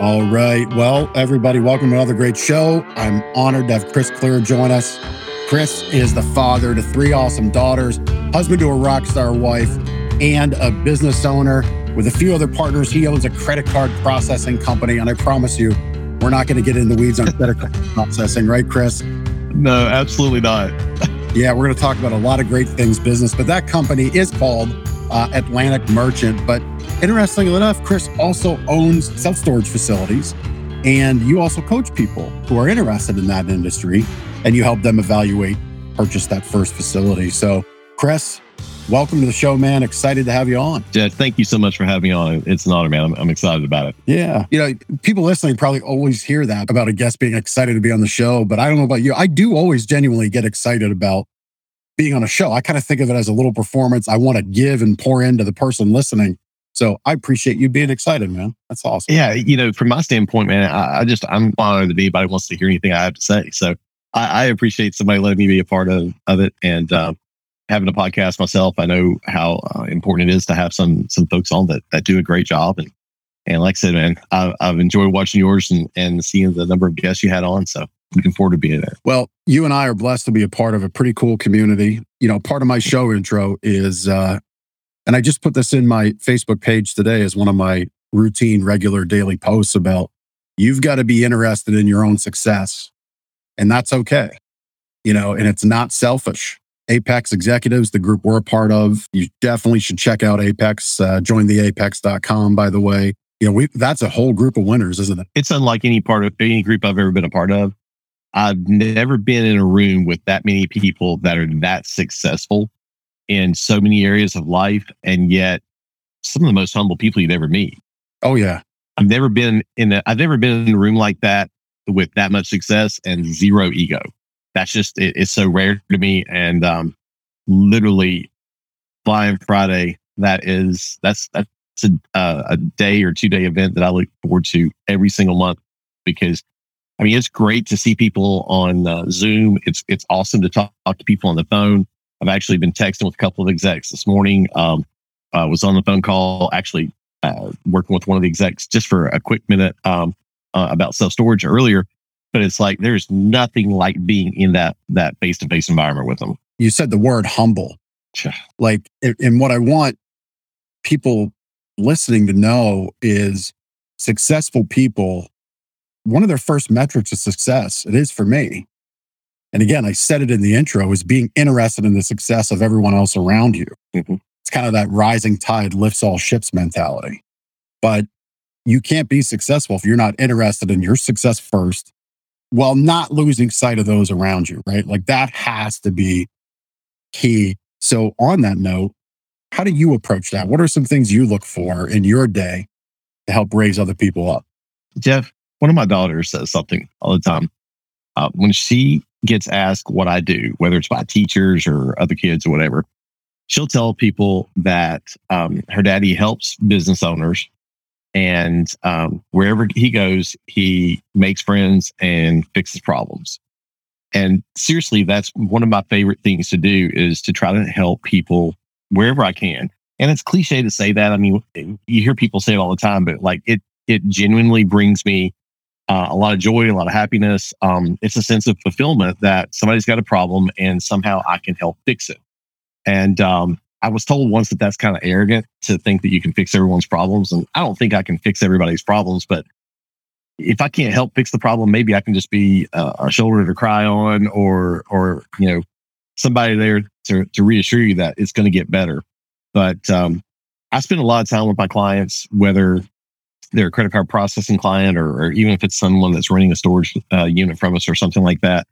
All right. Well, everybody, welcome to another great show. I'm honored to have Chris Clear join us. Chris is the father to three awesome daughters, husband to a rock star wife, and a business owner with a few other partners. He owns a credit card processing company. And I promise you, we're not going to get in the weeds on credit card processing, right, Chris? No, absolutely not. yeah, we're going to talk about a lot of great things business, but that company is called uh, Atlantic Merchant. But interestingly enough, Chris also owns self storage facilities. And you also coach people who are interested in that industry and you help them evaluate, purchase that first facility. So, Chris, welcome to the show, man. Excited to have you on. Jeff, thank you so much for having me on. It's an honor, man. I'm, I'm excited about it. Yeah. You know, people listening probably always hear that about a guest being excited to be on the show, but I don't know about you. I do always genuinely get excited about being on a show. I kind of think of it as a little performance I want to give and pour into the person listening. So I appreciate you being excited, man. That's awesome. Yeah, you know, from my standpoint, man, I, I just I'm honored that anybody wants to hear anything I have to say. So I, I appreciate somebody letting me be a part of of it and uh, having a podcast myself. I know how uh, important it is to have some some folks on that that do a great job. And and like I said, man, I, I've enjoyed watching yours and and seeing the number of guests you had on. So looking forward to being there. Well, you and I are blessed to be a part of a pretty cool community. You know, part of my show intro is uh, and I just put this in my Facebook page today as one of my routine, regular daily posts about you've got to be interested in your own success. And that's okay. You know, and it's not selfish. Apex Executives, the group we're a part of, you definitely should check out Apex. Uh, join the apex.com, by the way. You know, we, that's a whole group of winners, isn't it? It's unlike any part of any group I've ever been a part of. I've never been in a room with that many people that are that successful in so many areas of life and yet some of the most humble people you'd ever meet. Oh yeah. I've never been in a I've never been in a room like that with that much success and zero ego. That's just it, it's so rare to me. And um literally Fly In Friday, that is that's that's a, uh, a day or two day event that I look forward to every single month because I mean it's great to see people on uh, Zoom. It's it's awesome to talk, talk to people on the phone. I've actually been texting with a couple of execs this morning. Um, I was on the phone call, actually uh, working with one of the execs just for a quick minute um, uh, about self storage earlier. But it's like there's nothing like being in that that face to face environment with them. You said the word humble. Like, and what I want people listening to know is successful people. One of their first metrics of success, it is for me, and again, I said it in the intro, is being interested in the success of everyone else around you. Mm-hmm. It's kind of that rising tide lifts all ships mentality. But you can't be successful if you're not interested in your success first while not losing sight of those around you, right? Like that has to be key. So, on that note, how do you approach that? What are some things you look for in your day to help raise other people up? Jeff, one of my daughters says something all the time. Uh, when she gets asked what I do, whether it's by teachers or other kids or whatever, she'll tell people that um, her daddy helps business owners. And um, wherever he goes, he makes friends and fixes problems. And seriously, that's one of my favorite things to do is to try to help people wherever I can. And it's cliche to say that. I mean, you hear people say it all the time, but like it, it genuinely brings me uh, a lot of joy, a lot of happiness. Um, it's a sense of fulfillment that somebody's got a problem and somehow I can help fix it. And um, I was told once that that's kind of arrogant to think that you can fix everyone's problems. And I don't think I can fix everybody's problems, but if I can't help fix the problem, maybe I can just be uh, a shoulder to cry on or, or, you know, somebody there to, to reassure you that it's going to get better. But um, I spend a lot of time with my clients, whether they're a credit card processing client or, or even if it's someone that's running a storage uh, unit from us or something like that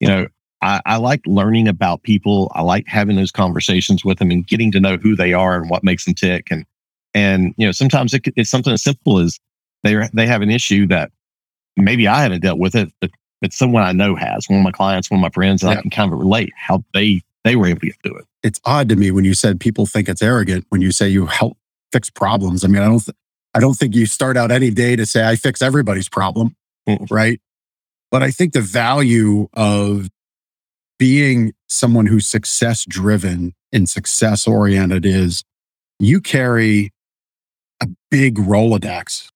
you know I, I, like learning about people. I like having those conversations with them and getting to know who they are and what makes them tick. And and you know sometimes it, it's something as simple as they they have an issue that maybe i haven't dealt with it but, but someone i know has one of my clients one of my friends and yeah. i can kind of relate how they they were able to get through it. It's odd to me when you said people think it's arrogant when you say you help fix problems. I mean i don't th- I don't think you start out any day to say, I fix everybody's problem, mm-hmm. right? But I think the value of being someone who's success driven and success oriented is you carry a big Rolodex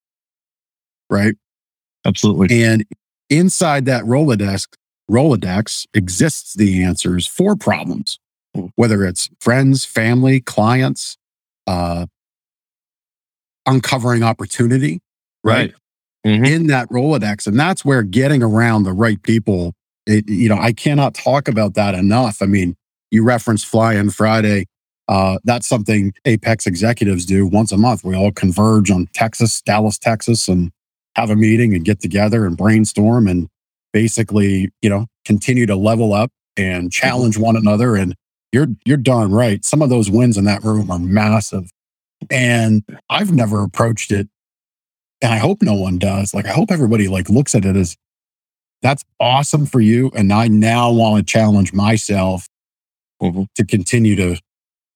right? Absolutely. And inside that Rolodex, Rolodex exists the answers for problems, Mm. whether it's friends, family, clients, uh, uncovering opportunity, right? Mhm. In that Rolodex. And that's where getting around the right people, it, you know, I cannot talk about that enough. I mean, you reference Fly In Friday. Uh, that's something Apex executives do once a month. We all converge on Texas, Dallas, Texas, and have a meeting and get together and brainstorm and basically, you know, continue to level up and challenge one another. And you're you're darn right. Some of those wins in that room are massive. And I've never approached it, and I hope no one does. Like I hope everybody like looks at it as that's awesome for you. And I now want to challenge myself Mhm. to continue to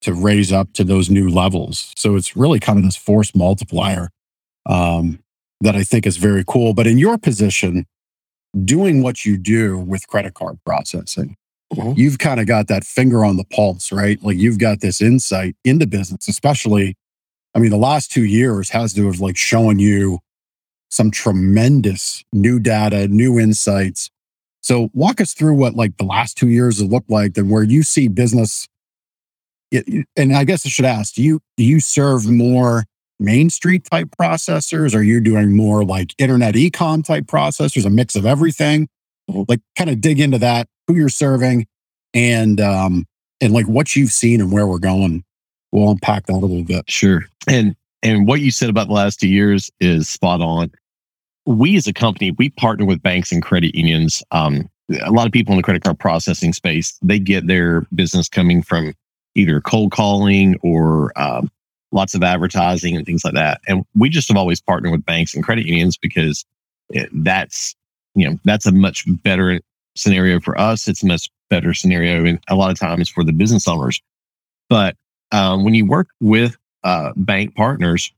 to raise up to those new levels. So it's really kind of this force multiplier um, that I think is very cool. But in your position, doing what you do with credit card processing, Mhm. you've kind of got that finger on the pulse, right? Like you've got this insight into business, especially. I mean, the last two years has to have like shown you some tremendous new data, new insights. So walk us through what like the last two years have looked like and where you see business. it- and I guess I should ask, do you do you serve more Main Street type processors? Are you doing more like internet ecom type processors, a mix of everything? Mhm. Like kind of dig into that, who you're serving and um and like what you've seen and where we're going. We'll unpack that a little bit. Sure. And and what you said about the last two years is spot on. We as a company, we partner with banks and credit unions. Um, a lot of people in the credit card processing space, they get their business coming from either cold calling or um, lots of advertising and things like that. And we just have always partnered with banks and credit unions because it, that's you know that's a much better scenario for us. It's a much better scenario, and a lot of times for the business owners. But um, when you work with uh, bank partners,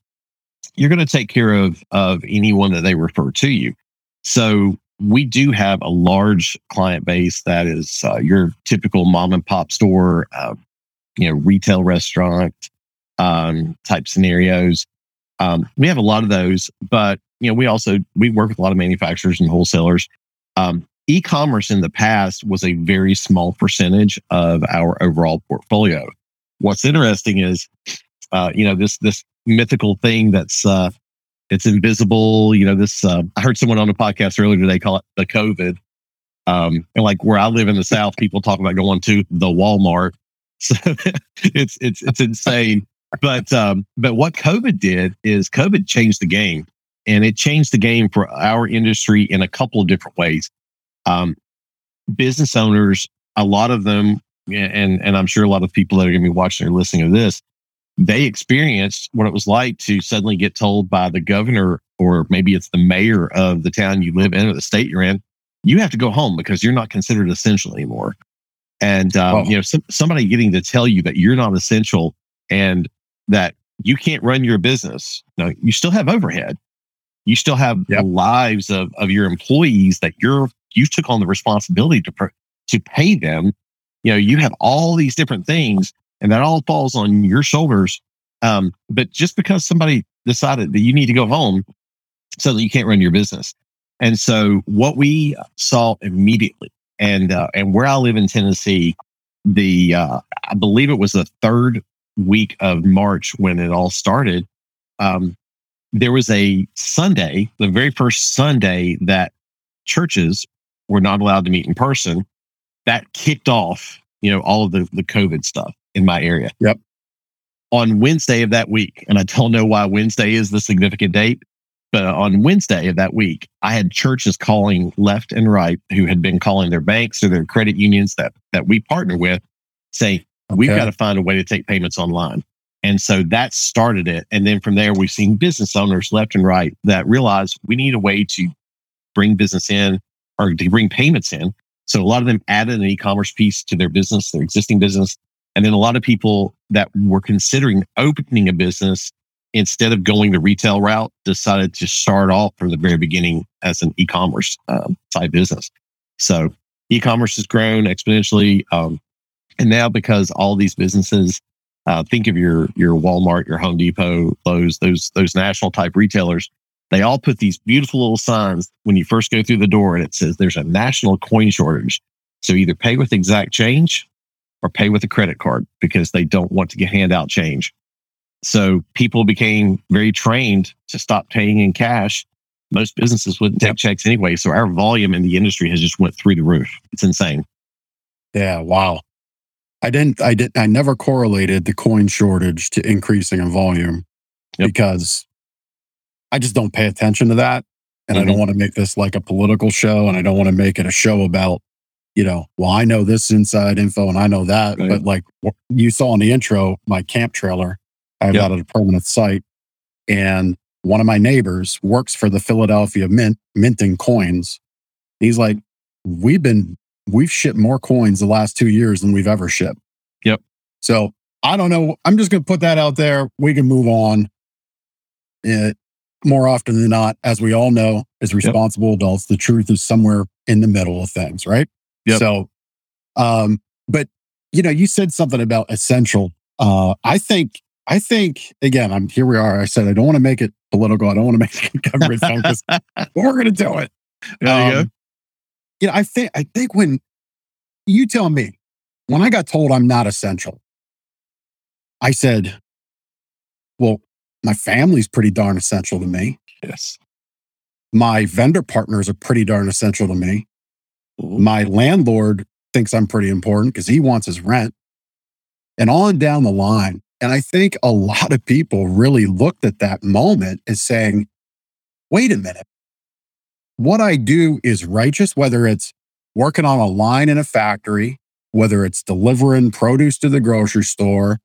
you're going to take care of of anyone that they refer to you. So we do have a large client base that is uh, your typical mom and pop store, uh, you know, retail restaurant um, type scenarios. Um, we have a lot of those, but you know, we also we work with a lot of manufacturers and wholesalers. Um, e-commerce in the past was a very small percentage of our overall portfolio. What's interesting is, uh, you know, this this mythical thing that's uh, it's invisible. You know, this uh, I heard someone on a podcast earlier today call it the COVID. Um, and like where I live in the South, people talk about going to the Walmart. So it's it's it's insane. But um, but what COVID did is COVID changed the game, and it changed the game for our industry in a couple of different ways. Um, business owners, a lot of them, and and I'm sure a lot of people that are going to be watching or listening to this, they experienced what it was like to suddenly get told by the governor, or maybe it's the mayor of the town you live in or the state you're in, you have to go home because you're not considered essential anymore. And um, Wow. you know, some, somebody getting to tell you that you're not essential and that you can't run your business. No, you still have overhead. You still have Yep. the lives of, of your employees that you're you took on the responsibility to pr- to pay them. You know, you have all these different things, and that all falls on your shoulders. Um, but just because somebody decided that you need to go home, so that you can't run your business, and so what we saw immediately, and uh, and where I live in Tennessee, the uh, I believe it was the third week of March when it all started. Um, there was a Sunday, the very first Sunday that churches were not allowed to meet in person. That kicked off, you know, all of the the COVID stuff in my area. Yep. On Wednesday of that week, and I don't know why Wednesday is the significant date, but on Wednesday of that week, I had churches calling left and right who had been calling their banks or their credit unions that that we partner with, saying we've got to find a way to take payments online. And so that started it. And then from there, we've seen business owners left and right that realize we need a way to bring business in or to bring payments in. So a lot of them added an e-commerce piece to their business, their existing business. And then a lot of people that were considering opening a business instead of going the retail route decided to start off from the very beginning as an e-commerce um, type business. So e-commerce has grown exponentially. Um, and now because all these businesses uh, think of your your Walmart, your Home Depot, Lowe's, those those national type retailers. They all put these beautiful little signs when you first go through the door and it says there's a national coin shortage. So either pay with exact change or pay with a credit card because they don't want to get hand out change. So people became very trained to stop paying in cash. Most businesses wouldn't take checks anyway. So our volume in the industry has just went through the roof. It's insane. Yeah. Wow. I didn't, I didn't, I never correlated the coin shortage to increasing in volume Yep. because I just don't pay attention to that. And I don't mm-hmm. want to make this like a political show and I don't want to make it a show about, you know, well, I know this inside info and I know that. Right. But like you saw in the intro, my camp trailer, I have Yep. that at a permanent site. And one of my neighbors works for the Philadelphia Mint, minting coins. He's like, we've been, we've shipped more coins the last two years than we've ever shipped. Yep. So I don't know. I'm just going to put that out there. We can move on. It, more often than not, as we all know, as responsible adults, the truth is somewhere in the middle of things, right? Yep. So, um, but you know, you said something about essential. Uh, I think, I think again, I'm here. We are. I said I don't want to make it political. I don't want to make it government focused. we're going to do it. There you go. Um, You know, I think I think when you tell me when I got told I'm not essential, I said, "Well, my family's pretty darn essential to me. Yes. My vendor partners are pretty darn essential to me. My landlord thinks I'm pretty important because he wants his rent, and on down the line." And I think a lot of people really looked at that moment as saying, "Wait a minute." what I do is righteous, whether it's working on a line in a factory, whether it's delivering produce to the grocery store,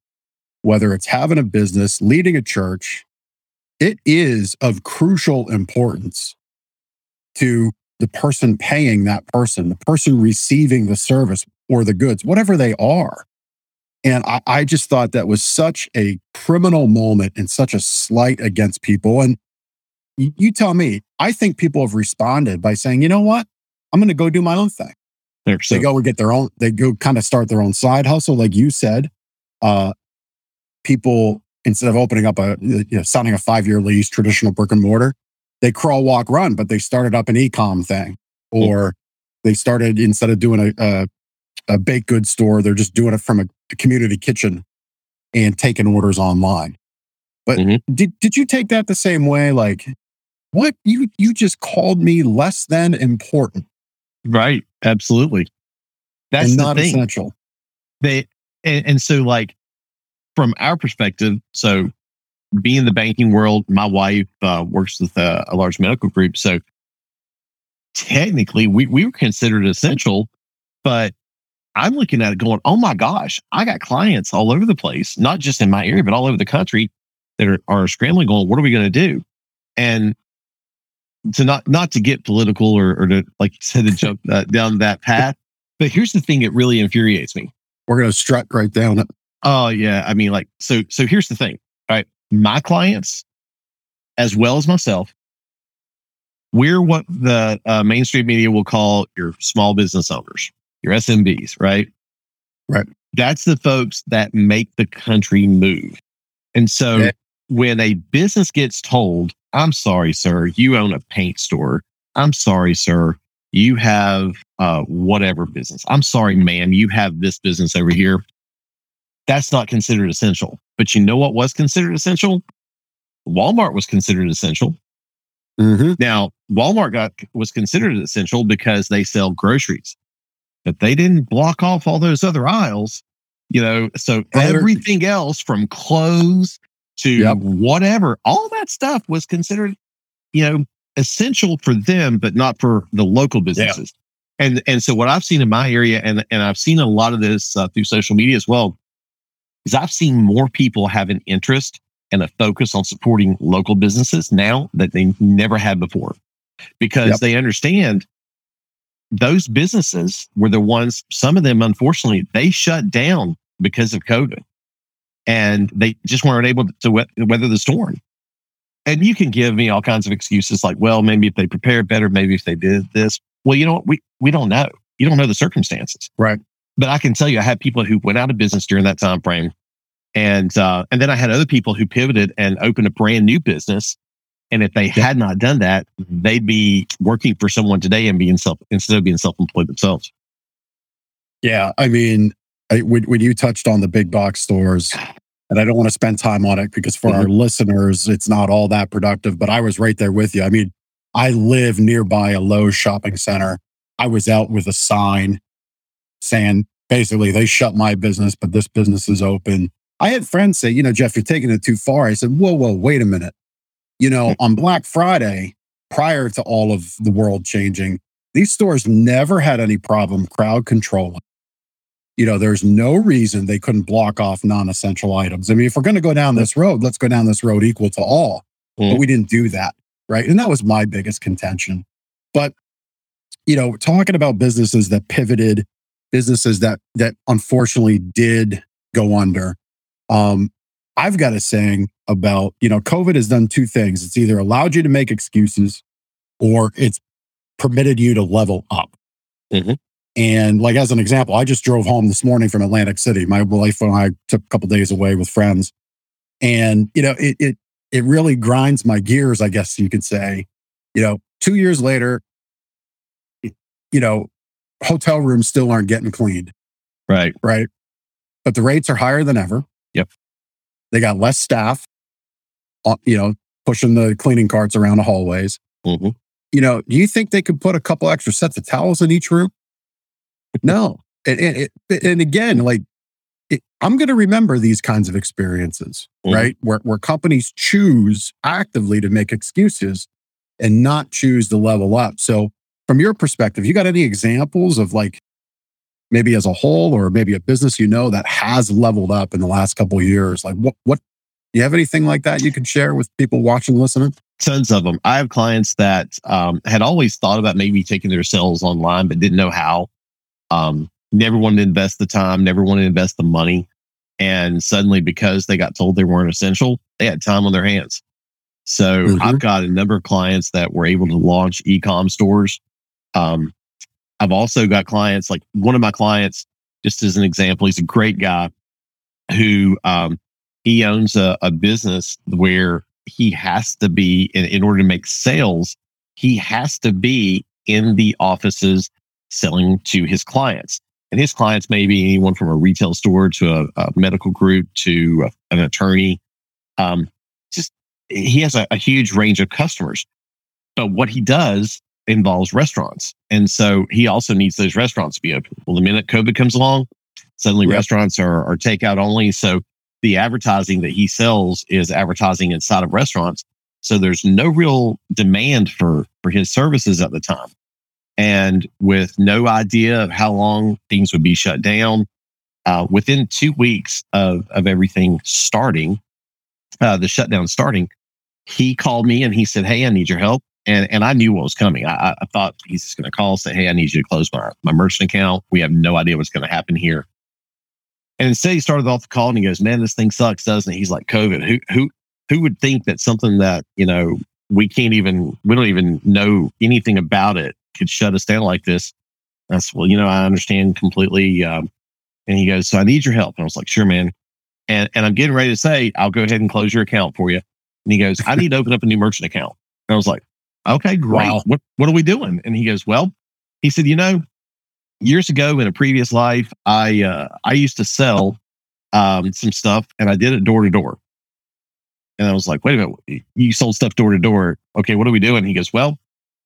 whether it's having a business, leading a church, it is of crucial importance to the person paying that person, the person receiving the service or the goods, whatever they are. And I, I just thought that was such a criminal moment and such a slight against people. And you, you tell me, I think people have responded by saying, you know what? I'm going to go do my own thing. They go and get their own, they go kind of start their own side hustle. Like you said, uh, people, instead of opening up a, you know, signing a five year lease, traditional brick and mortar, they crawl, walk, run, but they started up an e-com thing or they started, instead of doing a, a, a baked goods store, they're just doing it from a, a community kitchen and taking orders online. But Mhm. did, did you take that the same way? Like, what you you just called me less than important right. Absolutely. That's not thing. essential. they and, and so like from our perspective so being in the banking world my wife uh, works with a, a large medical group so technically we, we were considered essential but i'm looking at it going oh my gosh i got clients all over the place not just in my area but all over the country that are, are scrambling going what are we going to do and to not not to get political or, or to like you said to jump uh, down that path but here's the thing that really infuriates me We're going to strut right down it. Oh yeah, I mean, like, so. So here's the thing, right? My clients, as well as myself, we're what the uh, mainstream media will call your small business owners, your SMBs, right? Right. That's the folks that make the country move. And so, Yeah. when a business gets told, "I'm sorry, sir, you own a paint store," I'm sorry, sir, you have uh, whatever business. I'm sorry, man, you have this business over here. That's not considered essential. But you know what was considered essential? Walmart was considered essential. Mm-hmm. Now, Walmart got was considered essential because they sell groceries, but they didn't block off all those other aisles. You know, so Brother- everything else from clothes to Yep. whatever, all that stuff was considered, you know, essential for them, but not for the local businesses. And and so what I've seen in my area, and and I've seen a lot of this uh, through social media as well, is I've seen more people have an interest and a focus on supporting local businesses now that they never had before, because Yep. they understand those businesses were the ones. Some of them, unfortunately, they shut down because of COVID, and they just weren't able to weather the storm. And you can give me all kinds of excuses like, well, maybe if they prepared better, maybe if they did this. Well, you know what? We we don't know. You don't know the circumstances. Right. But I can tell you, I had people who went out of business during that time frame, and uh, and then I had other people who pivoted and opened a brand new business And if they had not done that, they'd be working for someone today and being self instead of being self-employed themselves. Yeah, I mean, I, when, when you touched on the big box stores, and I don't want to spend time on it because for mm-hmm. our listeners, it's not all that productive. But I was right there with you. I mean, I live nearby a Lowe's shopping center. I was out with a sign saying basically they shut my business, but this business is open. I had friends say, you know, Jeff, you're taking it too far. I said, whoa, whoa, wait a minute. You know, on Black Friday, prior to all of the world changing, these stores never had any problem crowd controlling. You know, there's no reason they couldn't block off non essential items. I mean, if we're going to go down this road, let's go down this road equal to all. Mm. But we didn't do that. Right. And that was my biggest contention. But, you know, talking about businesses that pivoted, businesses that that unfortunately did go under. Um, I've got a saying about, you know, COVID has done two things. It's either allowed you to make excuses or it's permitted you to level up. Mm-hmm. And like as an example, I just drove home this morning from Atlantic City. My wife and I took a couple days away with friends. And, you know, it it it really grinds my gears, I guess you could say. You know, two years later, you know, hotel rooms still aren't getting cleaned. Right. Right. But the rates are higher than ever. Yep. They got less staff, uh, you know, pushing the cleaning carts around the hallways. Mm-hmm. You know, do you think they could put a couple extra sets of towels in each room? No. And, and, and again, like, it, I'm going to remember these kinds of experiences, mm-hmm. right? Where, where companies choose actively to make excuses and not choose to level up. So, from your perspective, you got any examples of like maybe as a whole or maybe a business you know that has leveled up in the last couple of years? Like what what do you have anything like that you can share with people watching, listening? Tons of them. I have clients that um, had always thought about maybe taking their sales online, but didn't know how. Um, never wanted to invest the time, never wanted to invest the money. And suddenly, because they got told they weren't essential, they had time on their hands. So mm-hmm. I've got a number of clients that were able to launch e-com stores. Um, I've also got clients like one of my clients, just as an example, he's a great guy who um, he owns a, a, business where he has to be in, in order to make sales, he has to be in the offices selling to his clients. And his clients may be anyone from a retail store to a, a medical group to a, an attorney. Um, just he has a, a huge range of customers. But what he does involves restaurants. And so he also needs those restaurants to be open. Well, the minute COVID comes along, suddenly yep. restaurants are, are takeout only. So the advertising that he sells is advertising inside of restaurants. So there's no real demand for, for his services at the time. And with no idea of how long things would be shut down, uh, within two weeks of, of everything starting, uh, the shutdown starting, he called me and he said, Hey, I need your help and and I knew what was coming. I, I thought he's just going to call, say, "Hey, I need you to close my my merchant account. We have no idea what's going to happen here." And instead, he started off the call and he goes, "Man, this thing sucks, doesn't it?" He's like, "COVID. Who who who would think that something that you know we can't even we don't even know anything about it could shut us down like this?" That's well, you know, I understand completely. Um, and he goes, "So I need your help." And I was like, "Sure, man." And and I'm getting ready to say, "I'll go ahead and close your account for you." And he goes, "I need to open up a new merchant account." And I was like, Okay, great. Wow. What what are we doing? And he goes, Well, he said, you know, years ago in a previous life, I uh, I used to sell um, some stuff and I did it door to door. And I was like, wait a minute, you sold stuff door to door. Okay, what are we doing? He goes, Well,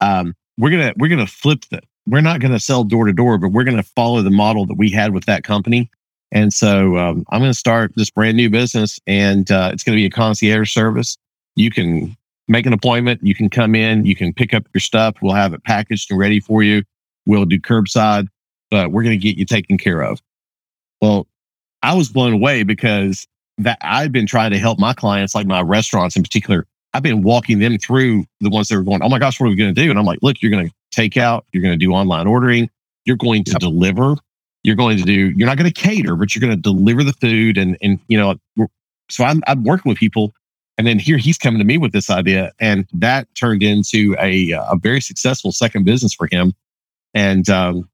um, we're gonna we're gonna flip that. We're not gonna sell door to door, but we're gonna follow the model that we had with that company. And so um, I'm going to start this brand new business, and uh, it's going to be a concierge service. You can make an appointment. You can come in, you can pick up your stuff. We'll have it packaged and ready for you. We'll do curbside, but we're going to get you taken care of. Well, I was blown away because that I've been trying to help my clients, like my restaurants in particular. I've been walking them through the ones that were going, Oh my gosh, what are we going to do? And I'm like, look, you're going to take out, you're going to do online ordering, you're going to yep. deliver, you're going to do, you're not going to cater, but you're going to deliver the food. And, and, you know, so I'm, I'm working with people and then here he's coming to me with this idea, and that turned into a a very successful second business for him. And um,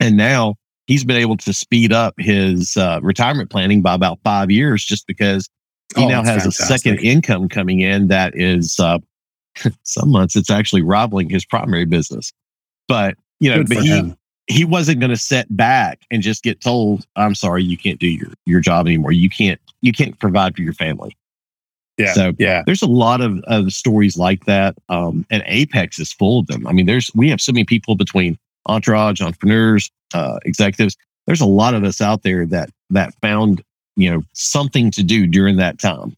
and now he's been able to speed up his uh, retirement planning by about five years, just because he oh, now has fantastic. a second income coming in that is uh, some months it's actually rivaling his primary business. But you know, Good but he him. he wasn't going to set back and just get told, "I'm sorry, you can't do your your job anymore. You can't you can't provide for your family." Yeah. So Yeah. there's a lot of, of stories like that, um, and Apex is full of them. I mean, there's we have so many people between entourage, entrepreneurs, uh, executives. There's a lot of us out there that that found you know something to do during that time.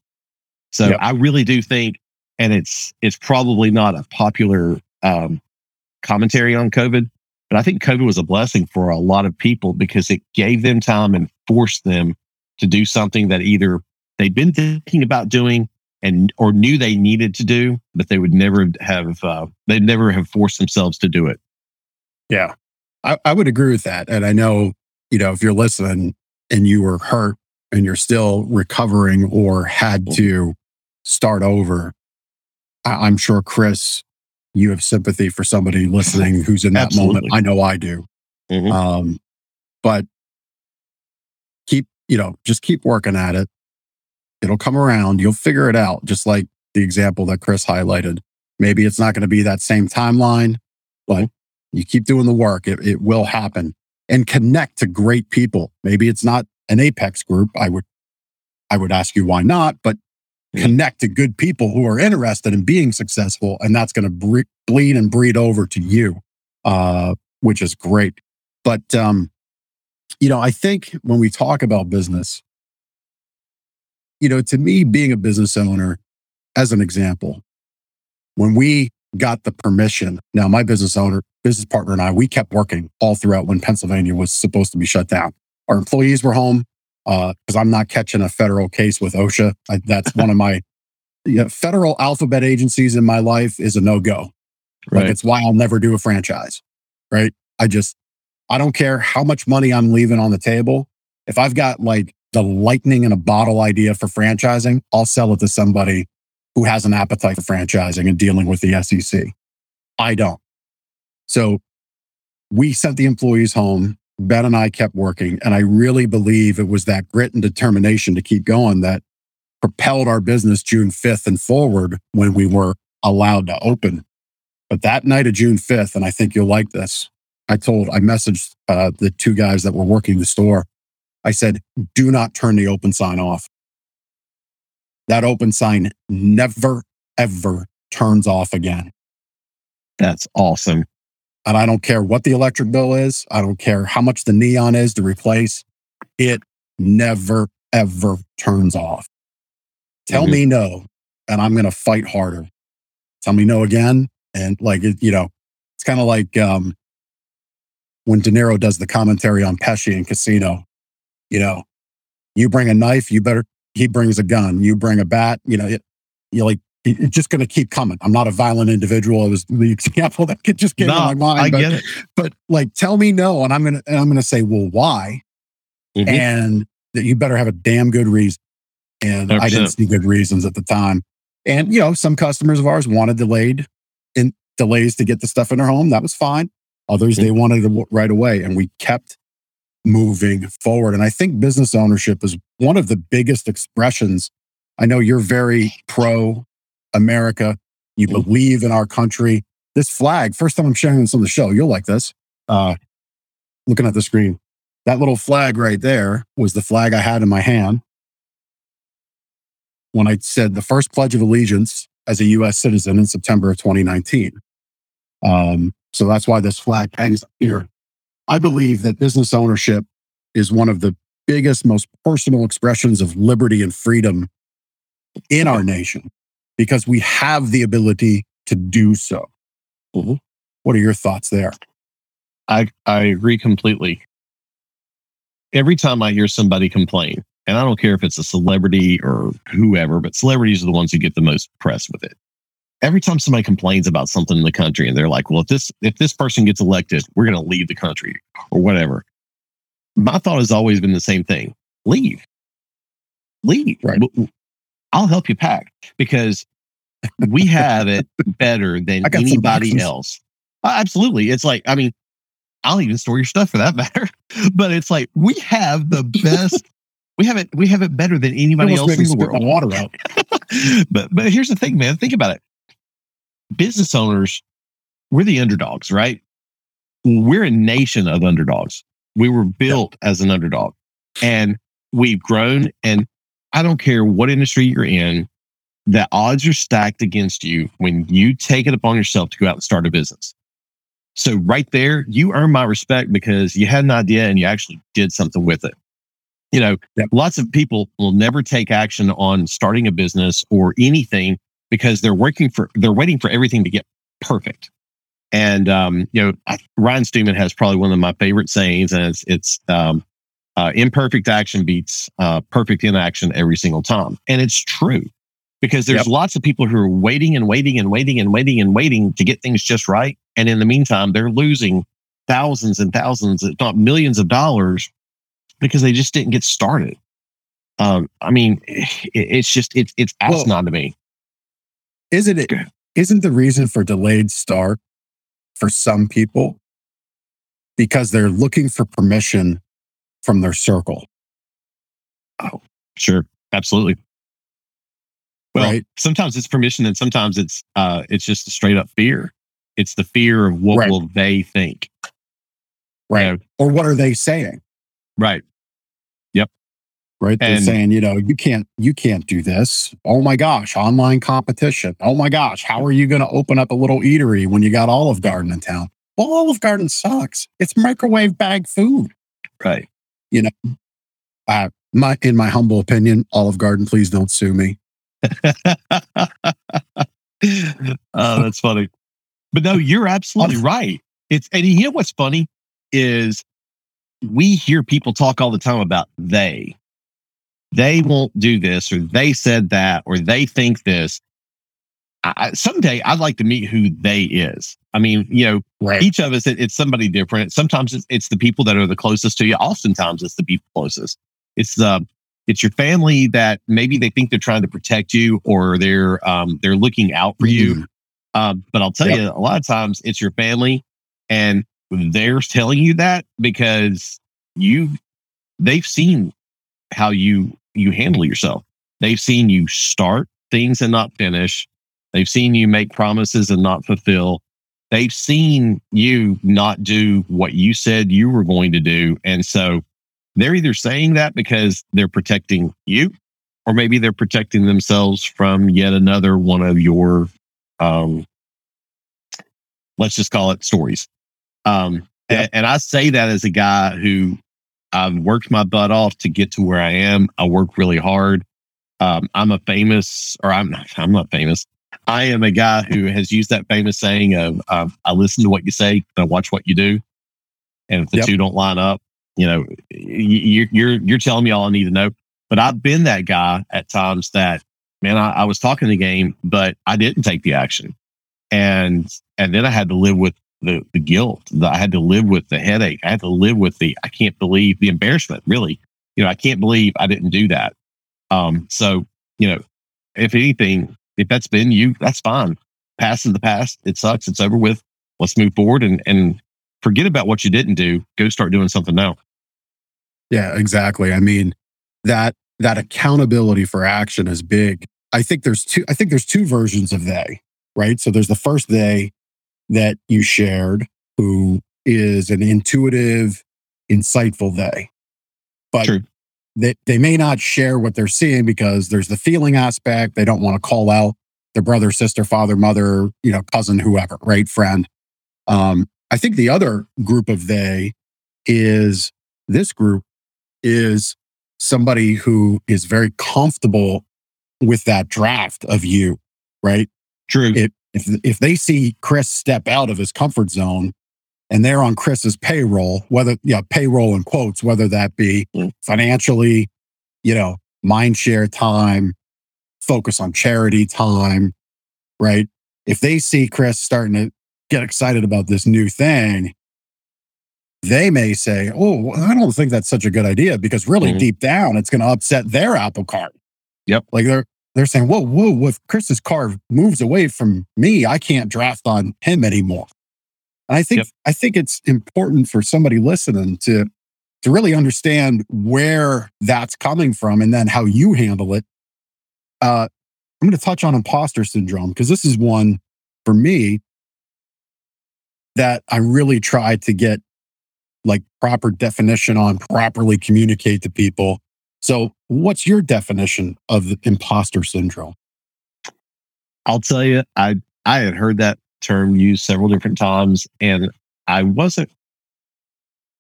So Yep. I really do think, and it's it's probably not a popular um, commentary on COVID, but I think COVID was a blessing for a lot of people because it gave them time and forced them to do something that either they'd been thinking about doing and or knew they needed to do, but they would never have uh, they'd never have forced themselves to do it. Yeah. I, I would agree with that. And I know, you know, if you're listening and you were hurt and you're still recovering or had to start over, I, I'm sure, Chris, you have sympathy for somebody listening who's in that moment. I know I do. Mhm. Um, but keep, you know, just keep working at it. It'll come around. You'll figure it out, just like the example that Chris highlighted. Maybe it's not going to be that same timeline, but you keep doing the work. It, it will happen and connect to great people. Maybe it's not an apex group. I would, I would ask you why not, but Mhm. connect to good people who are interested in being successful. And that's going to bre- bleed and breed over to you, uh, which is great. But, um, you know, I think when we talk about business, you know, to me, being a business owner, as an example, when we got the permission, now my business owner, business partner, and I, we kept working all throughout when Pennsylvania was supposed to be shut down. Our employees were home uh, because I'm not catching a federal case with OSHA. I, that's one of my you know, federal alphabet agencies in my life is a no go. Like Right. it's why I'll never do a franchise. Right. I just, I don't care how much money I'm leaving on the table. If I've got like the lightning in a bottle idea for franchising, I'll sell it to somebody who has an appetite for franchising and dealing with the SEC. I don't. So we sent the employees home. Ben and I kept working. And I really believe it was that grit and determination to keep going that propelled our business June 5th and forward when we were allowed to open. But that night of June 5th, and I think you'll like this, I told, I messaged uh, the two guys that were working the store. I said, do not turn the open sign off. That open sign never, ever turns off again. That's awesome. And I don't care what the electric bill is. I don't care how much the neon is to replace. It never, ever turns off. Tell Mhm. me no, and I'm going to fight harder. Tell me no again. And like, you know, it's kind of like um, when De Niro does the commentary on Pesci in Casino. You know, you bring a knife, you better, he brings a gun. You bring a bat, you know, it, you're like, it- it's just going to keep coming. I'm not a violent individual. It was the example that could just came No, to my mind. I but, get it. but like, tell me no, and I'm gonna, and I'm gonna say, well, why? Mhm. And that you better have a damn good reason. And I didn't see good reasons at the time. And you know, some customers of ours wanted delayed in delays to get the stuff in their home. That was fine. Others they wanted it right away, and we kept moving forward. And I think business ownership is one of the biggest expressions. I know you're very pro America. You Mhm. believe in our country. This flag, first time I'm sharing this on the show, you'll like this. Uh, looking at the screen, that little flag right there was the flag I had in my hand when I said the first Pledge of Allegiance as a U.S. citizen in September of 2019. Um, so that's why this flag hangs here. I believe that business ownership is one of the biggest, most personal expressions of liberty and freedom in our nation because we have the ability to do so. Mhm. What are your thoughts there? I, I agree completely. Every time I hear somebody complain, and I don't care if it's a celebrity or whoever, but celebrities are the ones who get the most press with it. Every time somebody complains about something in the country and they're like, well, if this if this person gets elected, we're gonna leave the country or whatever. My thought has always been the same thing. Leave. Leave. Right. I'll help you pack because we have it better than I got some anybody else. Absolutely. It's like, I mean, I'll even store your stuff for that matter. But it's like we have the best. we have it. We have it better than anybody else in the world. water out. but but here's the thing, man. Think about it. Business owners, we're the underdogs, right? We're a nation of underdogs. We were built as an underdog and we've grown. And I don't care what industry you're in, the odds are stacked against you when you take it upon yourself to go out and start a business. So right there, you earn my respect because you had an idea and you actually did something with it. You know, yep. lots of people will never take action on starting a business or anything because they're working for, they're waiting for everything to get perfect. And, um, you know, I, Ryan Stewman has probably one of my favorite sayings, and it's, it's um, uh, imperfect action beats uh, perfect inaction every single time. And it's true because there's yep. lots of people who are waiting and waiting and waiting and waiting and waiting to get things just right. And in the meantime, they're losing thousands and thousands, if not millions of dollars because they just didn't get started. Um, I mean, it, it's just, it's, it's asinine well, to me. Isn't it? Isn't the reason for delayed start for some people because they're looking for permission from their circle? Oh, sure. Absolutely. Well, right. sometimes it's permission and sometimes it's uh it's just a straight up fear. It's the fear of what right. will they think. Right. You know? Or what are they saying? Right. Yep. Right. They're saying, you know, you can't you can't do this. Oh my gosh, online competition. Oh my gosh, how are you going to open up a little eatery when you got Olive Garden in town? Well, Olive Garden sucks. It's microwave bag food. Right. You know, uh, my in my humble opinion, Olive Garden, please don't sue me. oh, that's funny. But no, you're absolutely right. It's and you know what's funny is we hear people talk all the time about they. They won't do this, or they said that, or they think this. I, someday I'd like to meet who they is. I mean, you know, right. each of us, it, it's somebody different. Sometimes it's, it's, the people that are the closest to you. Oftentimes it's the people closest. It's the it's your family that maybe they think they're trying to protect you or they're um, they're looking out for mm-hmm. you. Um, but I'll tell yep. you, a lot of times it's your family, and they're telling you that because you they've seen how you you handle yourself. They've seen you start things and not finish. They've seen you make promises and not fulfill. They've seen you not do what you said you were going to do. And so they're either saying that because they're protecting you, or maybe they're protecting themselves from yet another one of your, um, let's just call it stories. Um, yep. and, and I say that as a guy who I've worked my butt off to get to where I am. I work really hard. Um, I'm a famous, or I'm not, I'm not famous. I am a guy who has used that famous saying of, uh, I listen to what you say, I watch what you do. And if the yep. two don't line up, you know, you're you're you're telling me all I need to know. But I've been that guy at times that man, I, I was talking the game, but I didn't take the action, and and then I had to live with the the guilt. That I had to live with the headache. I had to live with the I can't believe the embarrassment. Really, you know, I can't believe I didn't do that. Um, so you know, if anything, if that's been you, that's fine. Past is the past. It sucks. It's over with. Let's move forward and and forget about what you didn't do. Go start doing something now. Yeah, exactly. I mean, that that accountability for action is big. I think there's two I think there's two versions of they, right? So there's the first they that you shared who is an intuitive, insightful they. But True. they they may not share what they're seeing because there's the feeling aspect. They don't want to call out their brother, sister, father, mother, you know, cousin, whoever, right? Friend. Um, I think the other group of they is this group is somebody who is very comfortable with that draft of you, right? True. It, if if they see Chris step out of his comfort zone and they're on Chris's payroll, whether yeah, payroll in quotes, whether that be mm. financially, you know, mind share time, focus on charity time, right? If they see Chris starting to get excited about this new thing, they may say, Oh, I don't think that's such a good idea because really mm-hmm. deep down, it's going to upset their Apple cart. Yep. Like they're, they're saying, Whoa, whoa, if Chris's car moves away from me, I can't draft on him anymore. And I think, yep. I think it's important for somebody listening to, to really understand where that's coming from and then how you handle it. Uh, I'm going to touch on imposter syndrome because this is one for me that I really try to get like proper definition on, properly communicate to people. So, what's your definition of the imposter syndrome? I'll tell you, I I had heard that term used several different times, and I wasn't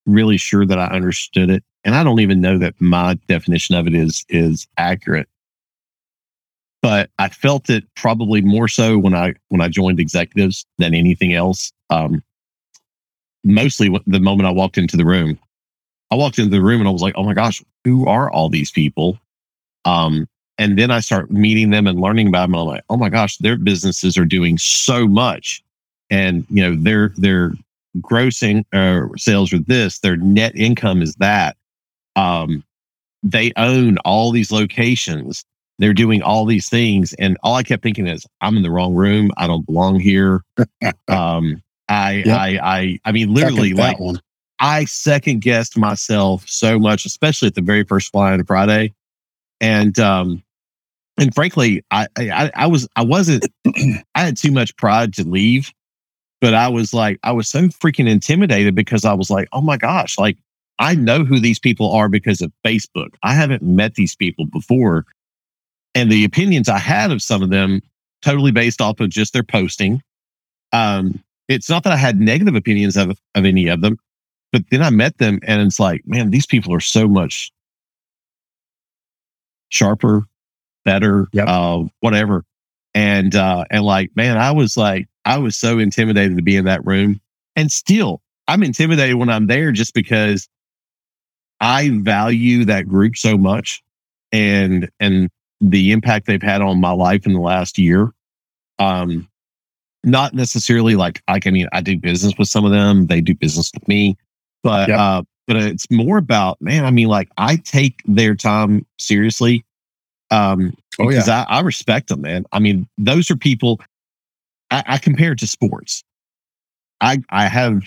really sure that I understood it. And I don't even know that my definition of it is is accurate. But I felt it probably more so when I when I joined executives than anything else. Um, mostly the moment I walked into the room, I walked into the room and I was like, "Oh my gosh, who are all these people?" Um, and then I start meeting them and learning about them. And I'm like, "Oh my gosh, their businesses are doing so much, and you know, their their grossing uh, sales are this, their net income is that. Um, they own all these locations. They're doing all these things, and all I kept thinking is, I'm in the wrong room. I don't belong here. um, I, yep. I, I, I mean, literally, like one. I second guessed myself so much, especially at the very first Fly In Friday, and um, and frankly, I, I, I was, I wasn't, I had too much pride to leave but I was like, I was so freaking intimidated because I was like, oh my gosh, like I know who these people are because of Facebook. I haven't met these people before. And the opinions I had of some of them totally based off of just their posting. Um, it's not that I had negative opinions of, of any of them, but then I met them and it's like, man, these people are so much sharper, better, yep. uh, whatever. And uh, and like, man, I was like, I was so intimidated to be in that room. And still, I'm intimidated when I'm there just because I value that group so much and and the impact they've had on my life in the last year. Um not necessarily like I mean I do business with some of them, they do business with me, but yep. uh but it's more about man, I mean like I take their time seriously. Um oh, because yeah. I, I respect them, man. I mean, those are people I, I compare it to sports. I I have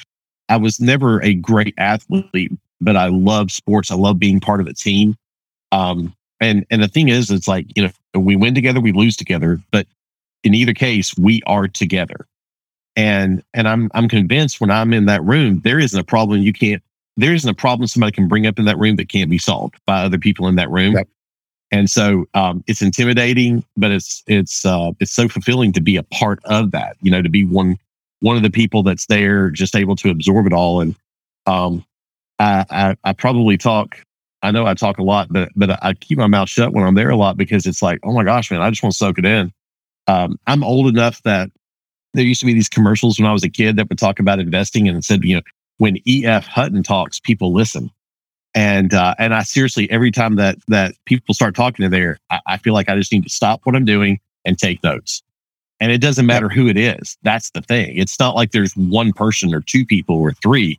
I was never a great athlete, but I love sports. I love being part of a team. Um, and and the thing is, it's like you know, we win together, we lose together, but in either case, we are together. And and I'm I'm convinced when I'm in that room, there isn't a problem you can't. There isn't a problem somebody can bring up in that room that can't be solved by other people in that room. And so um, it's intimidating, but it's it's uh, it's so fulfilling to be a part of that. You know, to be one one of the people that's there, just able to absorb it all. And um, I, I, I probably talk. I know I talk a lot, but but I keep my mouth shut when I'm there a lot because it's like, oh my gosh, man, I just want to soak it in. Um, I'm old enough that there used to be these commercials when I was a kid that would talk about investing and said, you know, when EF Hutton talks, people listen and uh, and I seriously every time that that people start talking to there, I, I, feel like I just need to stop what I'm doing and take notes. And it doesn't matter who it is. That's the thing. It's not like there's one person or two people or three.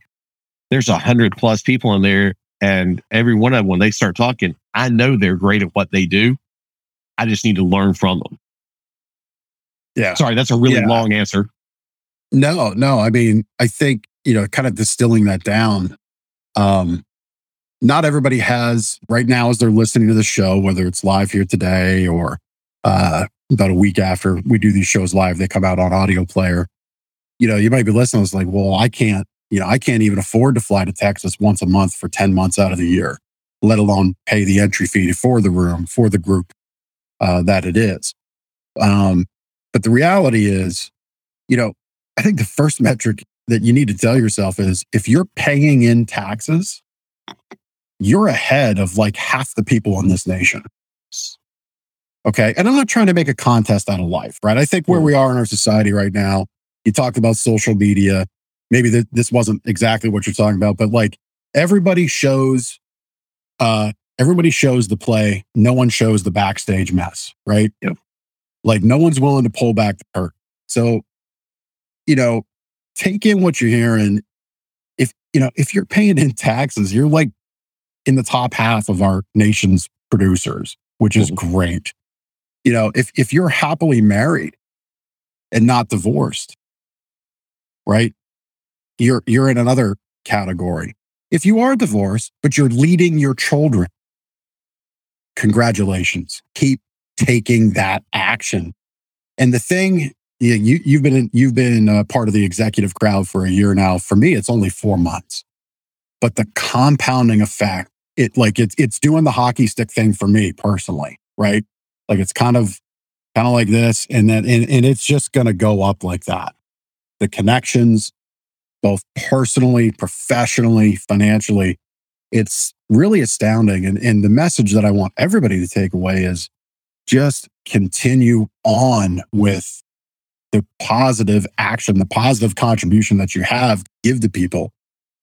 There's a hundred plus people in there, and every one of them when they start talking, I know they're great at what they do. I just need to learn from them. Yeah. Sorry, that's a really yeah. long answer. No, no. I mean, I think you know, kind of distilling that down. Um, not everybody has right now as they're listening to the show, whether it's live here today or uh, about a week after we do these shows live, they come out on audio player. You know, you might be listening. It's like, well, I can't, you know, I can't even afford to fly to Texas once a month for 10 months out of the year, let alone pay the entry fee for the room, for the group uh, that it is. Um, but the reality is, you know, I think the first metric that you need to tell yourself is if you're paying in taxes, you're ahead of like half the people in this nation. Okay. And I'm not trying to make a contest out of life, right? I think where we are in our society right now, you talked about social media. Maybe th- this wasn't exactly what you're talking about, but like everybody shows, uh, everybody shows the play. No one shows the backstage mess, right? Yep. Like no one's willing to pull back the curtain. So, you know, take in what you're hearing. If, you know, if you're paying in taxes, you're like in the top half of our nation's producers, which is mm-hmm. great. You know, if if you're happily married and not divorced, right? You're you're in another category. If you are divorced, but you're leading your children, congratulations. Keep taking that action. And the thing yeah, you you've been in, you've been uh, part of the executive crowd for a year now. For me, it's only four months, but the compounding effect, it like it's it's doing the hockey stick thing for me personally, right? Like it's kind of kind of like this, and then and, and it's just going to go up like that. The connections, both personally, professionally, financially, it's really astounding. And and the message that I want everybody to take away is just continue on with the positive action, the positive contribution that you have, give to people.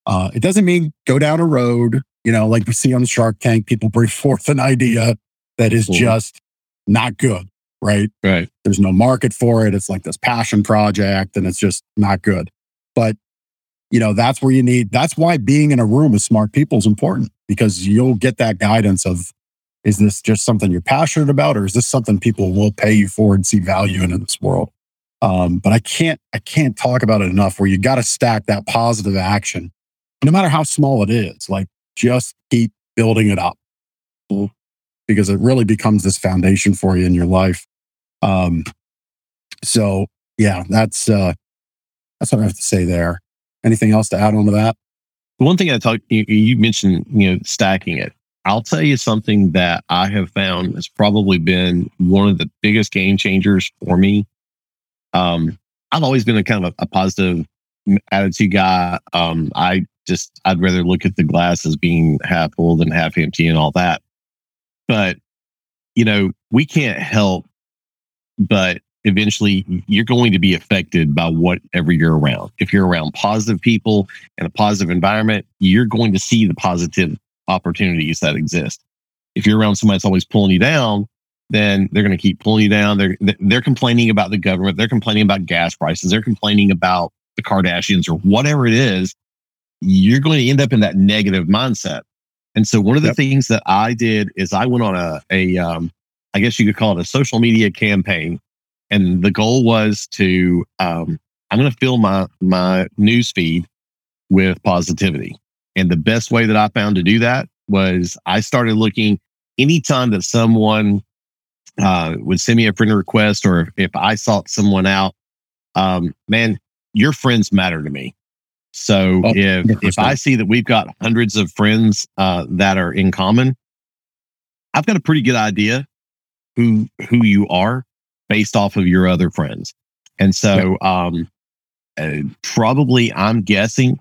Uh, it doesn't mean go down a road, you know, like we see on the Shark Tank, people bring forth an idea that is just not good, right? Right. There's no market for it. It's like this passion project and it's just not good. But, you know, that's where you need, that's why being in a room with smart people is important because you'll get that guidance of, is this just something you're passionate about or is this something people will pay you for and see value in in this world? Um, but I can't, I can't talk about it enough where you got to stack that positive action, no matter how small it is, like just keep building it up because it really becomes this foundation for you in your life. Um, so yeah, that's, uh, that's what I have to say there. Anything else to add on to that? One thing I talked, you, you mentioned, you know, stacking it. I'll tell you something that I have found has probably been one of the biggest game changers for me um, I've always been a kind of a, a positive attitude guy. Um, I just I'd rather look at the glass as being half full than half empty and all that. But you know, we can't help but eventually you're going to be affected by whatever you're around. If you're around positive people and a positive environment, you're going to see the positive opportunities that exist. If you're around somebody that's always pulling you down, then they're going to keep pulling you down. They're they're complaining about the government. They're complaining about gas prices. They're complaining about the Kardashians or whatever it is. You're going to end up in that negative mindset. And so one of the yep. things that I did is I went on a a um, I guess you could call it a social media campaign, and the goal was to um, I'm going to fill my my news feed with positivity. And the best way that I found to do that was I started looking anytime that someone uh, would send me a friend request or if, I sought someone out, um, man, your friends matter to me. So oh, if if I see that we've got hundreds of friends uh, that are in common, I've got a pretty good idea who who you are based off of your other friends. And so um, uh, probably I'm guessing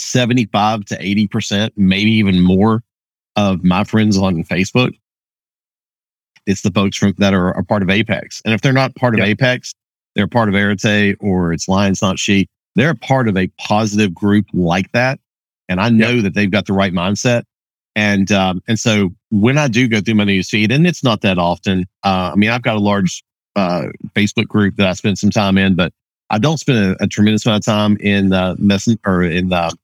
75 to 80%, maybe even more of my friends on Facebook it's the folks from that are a part of Apex. And if they're not part of yep. Apex, they're part of Arete or it's Lions Not Sheep. They're part of a positive group like that. And I know yep. that they've got the right mindset. And um, and so when I do go through my news feed, and it's not that often. Uh, I mean, I've got a large uh, Facebook group that I spend some time in, but I don't spend a, a tremendous amount of time in the message or in the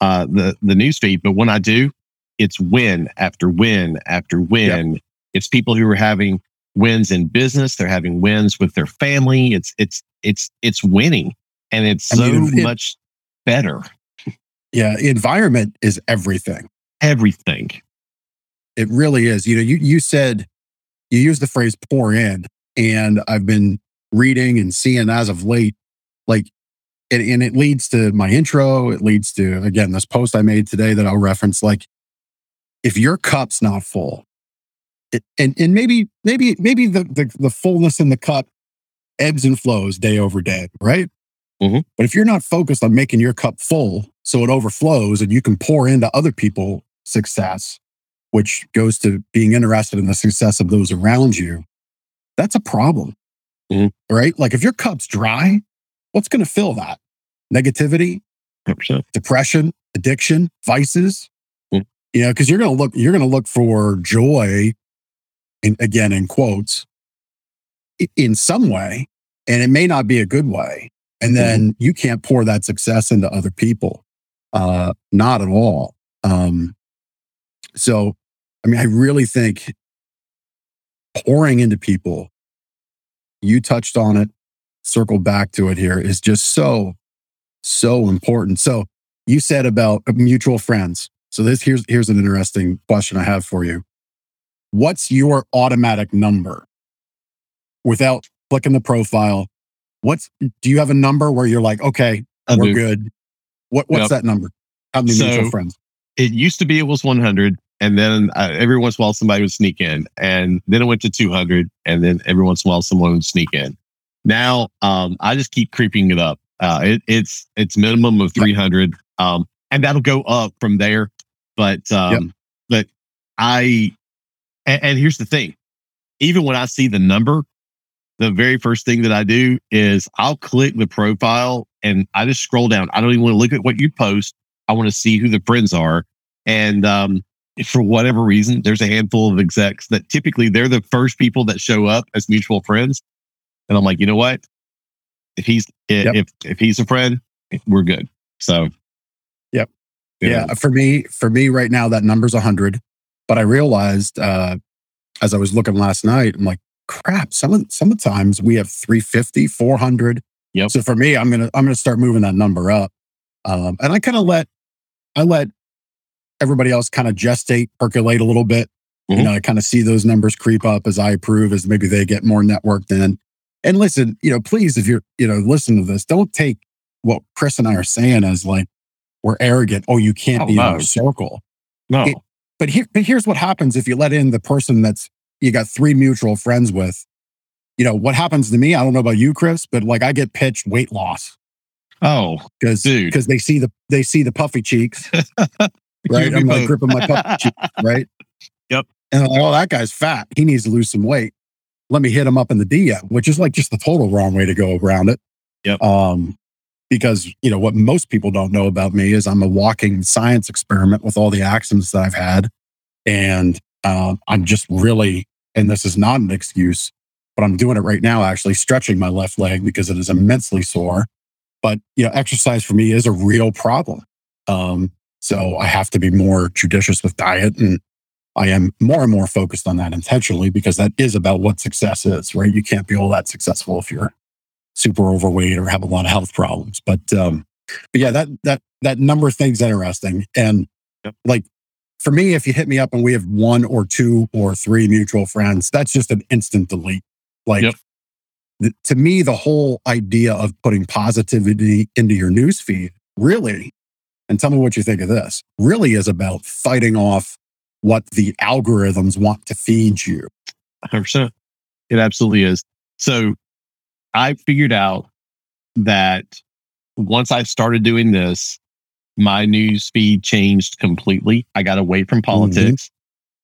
uh, the the news feed. But when I do, it's win after win after win yep. It's people who are having wins in business. They're having wins with their family. It's it's it's it's winning, and it's I so mean, it, much better. Yeah, environment is everything. Everything. It really is. You know, you you said you used the phrase pour in, and I've been reading and seeing as of late, like and, and it leads to my intro. It leads to again this post I made today that I'll reference. Like, if your cup's not full, it, and and maybe maybe maybe the, the the fullness in the cup ebbs and flows day over day, right? Mm-hmm. But if you're not focused on making your cup full so it overflows and you can pour into other people's success, which goes to being interested in the success of those around you, that's a problem. Mm-hmm. Right? Like if your cup's dry, what's going to fill that? Negativity, 100%. depression, addiction, vices. Mm-hmm. You know, because you're going to look, you're going to look for joy in, again in quotes, in some way, and it may not be a good way. And then mm-hmm. you can't pour that success into other people. Uh, not at all. Um, so, I mean, I really think pouring into people, you touched on it, circle back to it here, is just so, so important. So, you said about mutual friends. So this here's here's an interesting question I have for you what's your automatic number without clicking the profile, what's do you have a number where you're like, okay, I we're do. good? What what's Yep. that number? How many So- mutual friends? It used to be it was 100, and then uh, every once in a while somebody would sneak in, and then it went to 200, and then every once in a while someone would sneak in. Now, um, I just keep creeping it up. Uh, it, it's it's minimum of 300, um, and that'll go up from there. But um, but I and, and here's the thing, even when I see the number, the very first thing that I do is I'll click the profile and I just scroll down. I don't even want to look at what you post. I want to see who the friends are. And um, for whatever reason, there's a handful of execs that typically they're the first people that show up as mutual friends. And I'm like, you know what? If he's Yep. if if he's a friend, we're good. So, Yep. you Yeah, know, for me, for me right now, that number's hundred. But I realized uh, as I was looking last night, I'm like, crap. Some of sometimes we have 350, 400. Yep. So for me, I'm gonna I'm gonna start moving that number up. Um, and I kind of let I let everybody else kind of gestate, percolate a little bit. You Mhm. know, I kind of see those numbers creep up as I approve, as maybe they get more networked in. And listen, you know, please, if you're, you know, listen to this, don't take what Chris and I are saying as like we're arrogant. Oh, you can't Oh, be in our circle. no, it- But here, but here's what happens if you let in the person that's you got three mutual friends with. You know what happens to me? I don't know about you, Chris, but like I get pitched weight loss oh, because Dude. because they see the they see the puffy cheeks, right? I'm like both. gripping my puffy cheeks, right? Yep. And I'm like, oh, that guy's fat. He needs to lose some weight. Let me hit him up in the DM, which is like just the total wrong way to go around it. Yep. Um, because you know what most people don't know about me is I'm a walking science experiment with all the accidents that I've had, and um, I'm just really, and this is not an excuse, but I'm doing it right now. Actually, stretching my left leg because it is immensely sore. But you know, exercise for me is a real problem. Um, so I have to be more judicious with diet and I am more and more focused on that intentionally because that is about what success is, right? You can't be all that successful if you're super overweight or have a lot of health problems. But um, but yeah, that that that number thing's interesting. And Yep. like for me, if you hit me up and we have one or two or three mutual friends, that's just an instant delete. Like Yep. th- to me, the whole idea of putting positivity into your newsfeed really, and tell me what you think of this, really is about fighting off what the algorithms want to feed you. 100%. It absolutely is. So I figured out that once I started doing this, my news feed changed completely. I got away from politics.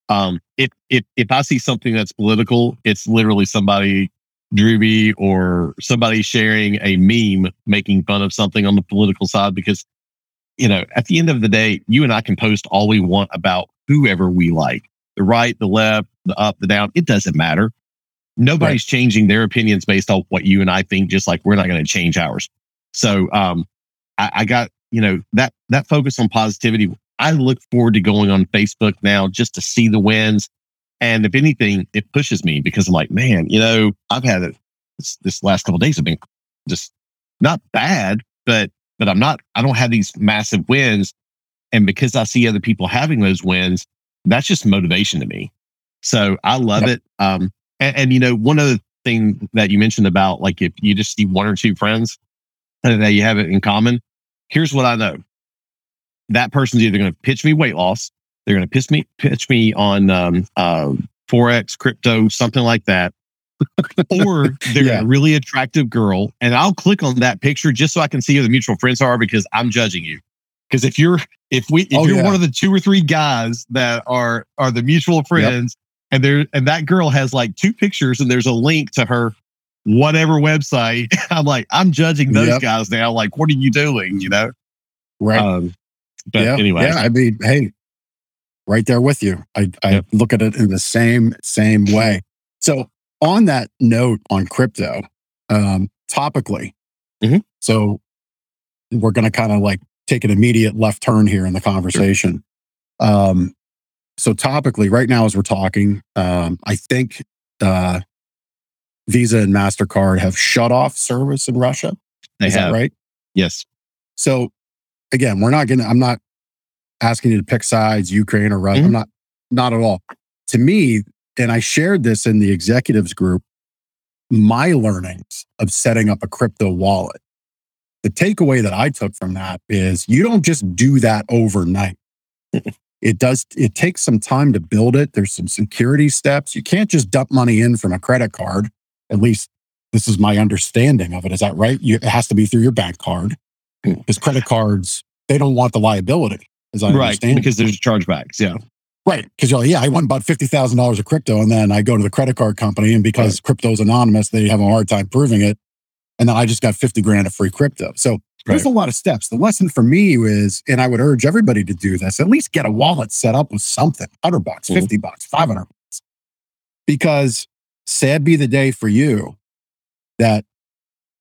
Um, if if if I see something that's political, it's literally somebody Drewby or somebody sharing a meme making fun of something on the political side because you know, at the end of the day, you and I can post all we want about whoever we like. The right, the left, the up, the down, it doesn't matter. Nobody's changing their opinions based off what you and I think, just like we're not going to change ours. So um I, I got, you know, that that focus on positivity. I look forward to going on Facebook now just to see the wins. And if anything, it pushes me because I'm like, man, you know, I've had it this, this last couple of days have been just not bad, but but I'm not, I don't have these massive wins. And because I see other people having those wins, that's just motivation to me. So I love Yep. it. Um, and, and, you know, one other thing that you mentioned about like if you just see one or two friends that you have it in common, here's what I know. That person's either going to pitch me weight loss, they're going to pitch me pitch me on um, uh, forex, crypto, something like that, or they're Yeah. a really attractive girl, and I'll click on that picture just so I can see who the mutual friends are because I'm judging you. Because if you're if we if Oh, you're yeah. one of the two or three guys that are are the mutual friends, and there and that girl has like two pictures and there's a link to her whatever website, I'm like I'm judging those Yep. guys now. Like, what are you doing? You know. Right. Um, but yeah, anyway, yeah. I mean, hey, right there with you. I, I Yep. look at it in the same same way. So on that note, on crypto, um, topically, Mhm. so we're going to kind of like take an immediate left turn here in the conversation. Um, so topically, right now as we're talking, um, I think uh, Visa and Mastercard have shut off service in Russia. they Is have that right? yes, So again, we're not going to, I'm not asking you to pick sides, Ukraine or Russia. Mhm. I'm not, not at all. To me, and I shared this in the executives group, my learnings of setting up a crypto wallet. The takeaway that I took from that is you don't just do that overnight. it does, it takes some time to build it. There's some security steps. You can't just dump money in from a credit card. At least this is my understanding of it. Is that right? You, it has to be through your bank card hmm. because credit cards, they don't want the liability, as I right, understand. because there's chargebacks. Yeah. Right. Because you're like, yeah, I won about $50,000 of crypto. And then I go to the credit card company. And because crypto's anonymous, they have a hard time proving it. And then I just got 50 grand of free crypto. So there's a lot of steps. The lesson for me is, and I would urge everybody to do this, at least get a wallet set up with something 100 bucks, Mhm. 50 bucks, 500 bucks. Because sad be the day for you that,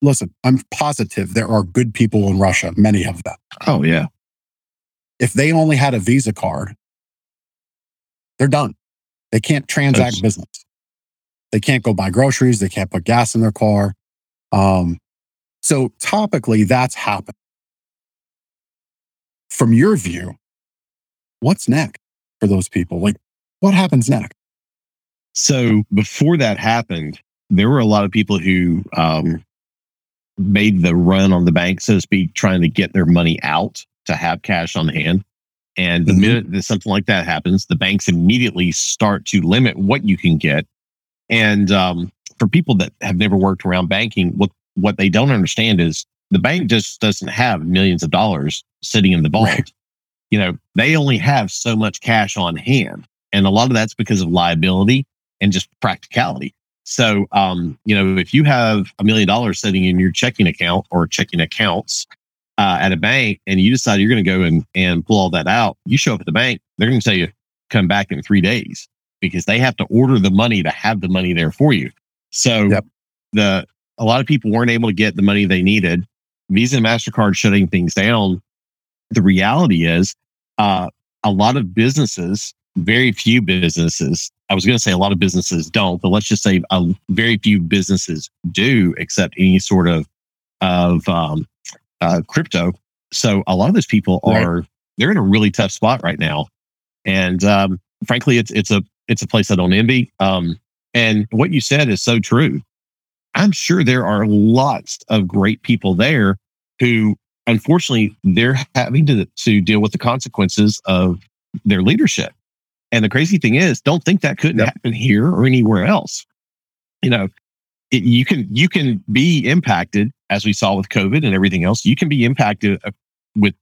listen, I'm positive there are good people in Russia, many of them. Oh yeah. If they only had a Visa card, they're done. They can't transact That's- business. They can't go buy groceries. They can't put gas in their car. Um, so topically, that's happened. From your view, what's next for those people? Like, what happens next? So before that happened, there were a lot of people who um, made the run on the bank, so to speak, trying to get their money out to have cash on hand. And the Mhm. minute that something like that happens, the banks immediately start to limit what you can get. And um, for people that have never worked around banking, what what they don't understand is the bank just doesn't have millions of dollars sitting in the vault. Right. You know, they only have so much cash on hand, and a lot of that's because of liability and just practicality. So, um, you know, if you have a million dollars sitting in your checking account or checking accounts uh, at a bank, and you decide you're going to go and and pull all that out, you show up at the bank, they're going to tell you come back in three days because they have to order the money to have the money there for you. So, Yep. the a lot of people weren't able to get the money they needed. Visa and Mastercard shutting things down. The reality is, uh, a lot of businesses, very few businesses. I was going to say a lot of businesses don't, but let's just say a very few businesses do accept any sort of of um, uh, crypto. So a lot of those people Right. are they're in a really tough spot right now, and um, frankly, it's it's a it's a place I don't envy. Um, and what you said is so true. I'm sure there are lots of great people there who, unfortunately, they're having to to deal with the consequences of their leadership. And the crazy thing is, don't think that couldn't Yep. happen here or anywhere else. You know, it, you can you can be impacted as we saw with COVID and everything else. You can be impacted uh, with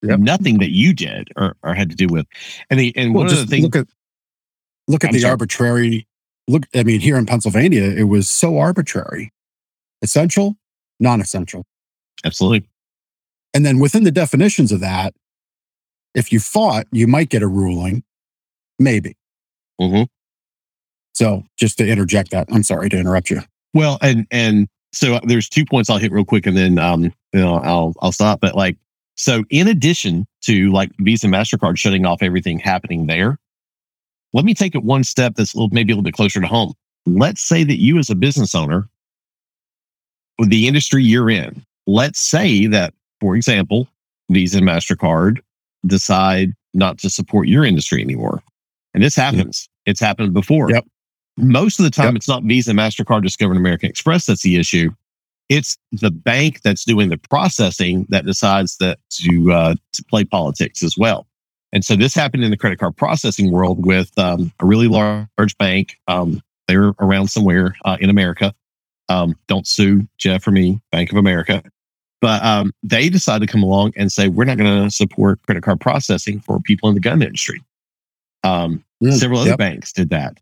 Yep. nothing that you did or, or had to do with. And the and Well, one of the things look at look at I'm the sorry. arbitrary. Look, I mean, here in Pennsylvania, it was so arbitrary. Essential, non-essential. absolutely And then within the definitions of that, if you fought, you might get a ruling, maybe. Mhm. So just to interject that, I'm sorry to interrupt you. Well, and and so there's two points I'll hit real quick, and then um, you know, I'll I'll stop. But like, so in addition to like Visa Mastercard shutting off everything happening there, let me take it one step that's a little, maybe a little bit closer to home. Let's say that you, as a business owner, with the industry you're in, let's say that, for example, Visa and Mastercard decide not to support your industry anymore, and this happens. It's happened before. Yep. Most of the time, Yep. it's not Visa, Mastercard, Discover, and American Express that's the issue. It's the bank that's doing the processing that decides that to uh, to play politics as well. And so this happened in the credit card processing world with um, a really large bank. Um, they're around somewhere uh, in America. Um, don't sue Jeff or me, Bank of America. But um, they decided to come along and say, we're not going to support credit card processing for people in the gun industry. Um, Mm, several other yep. banks did that.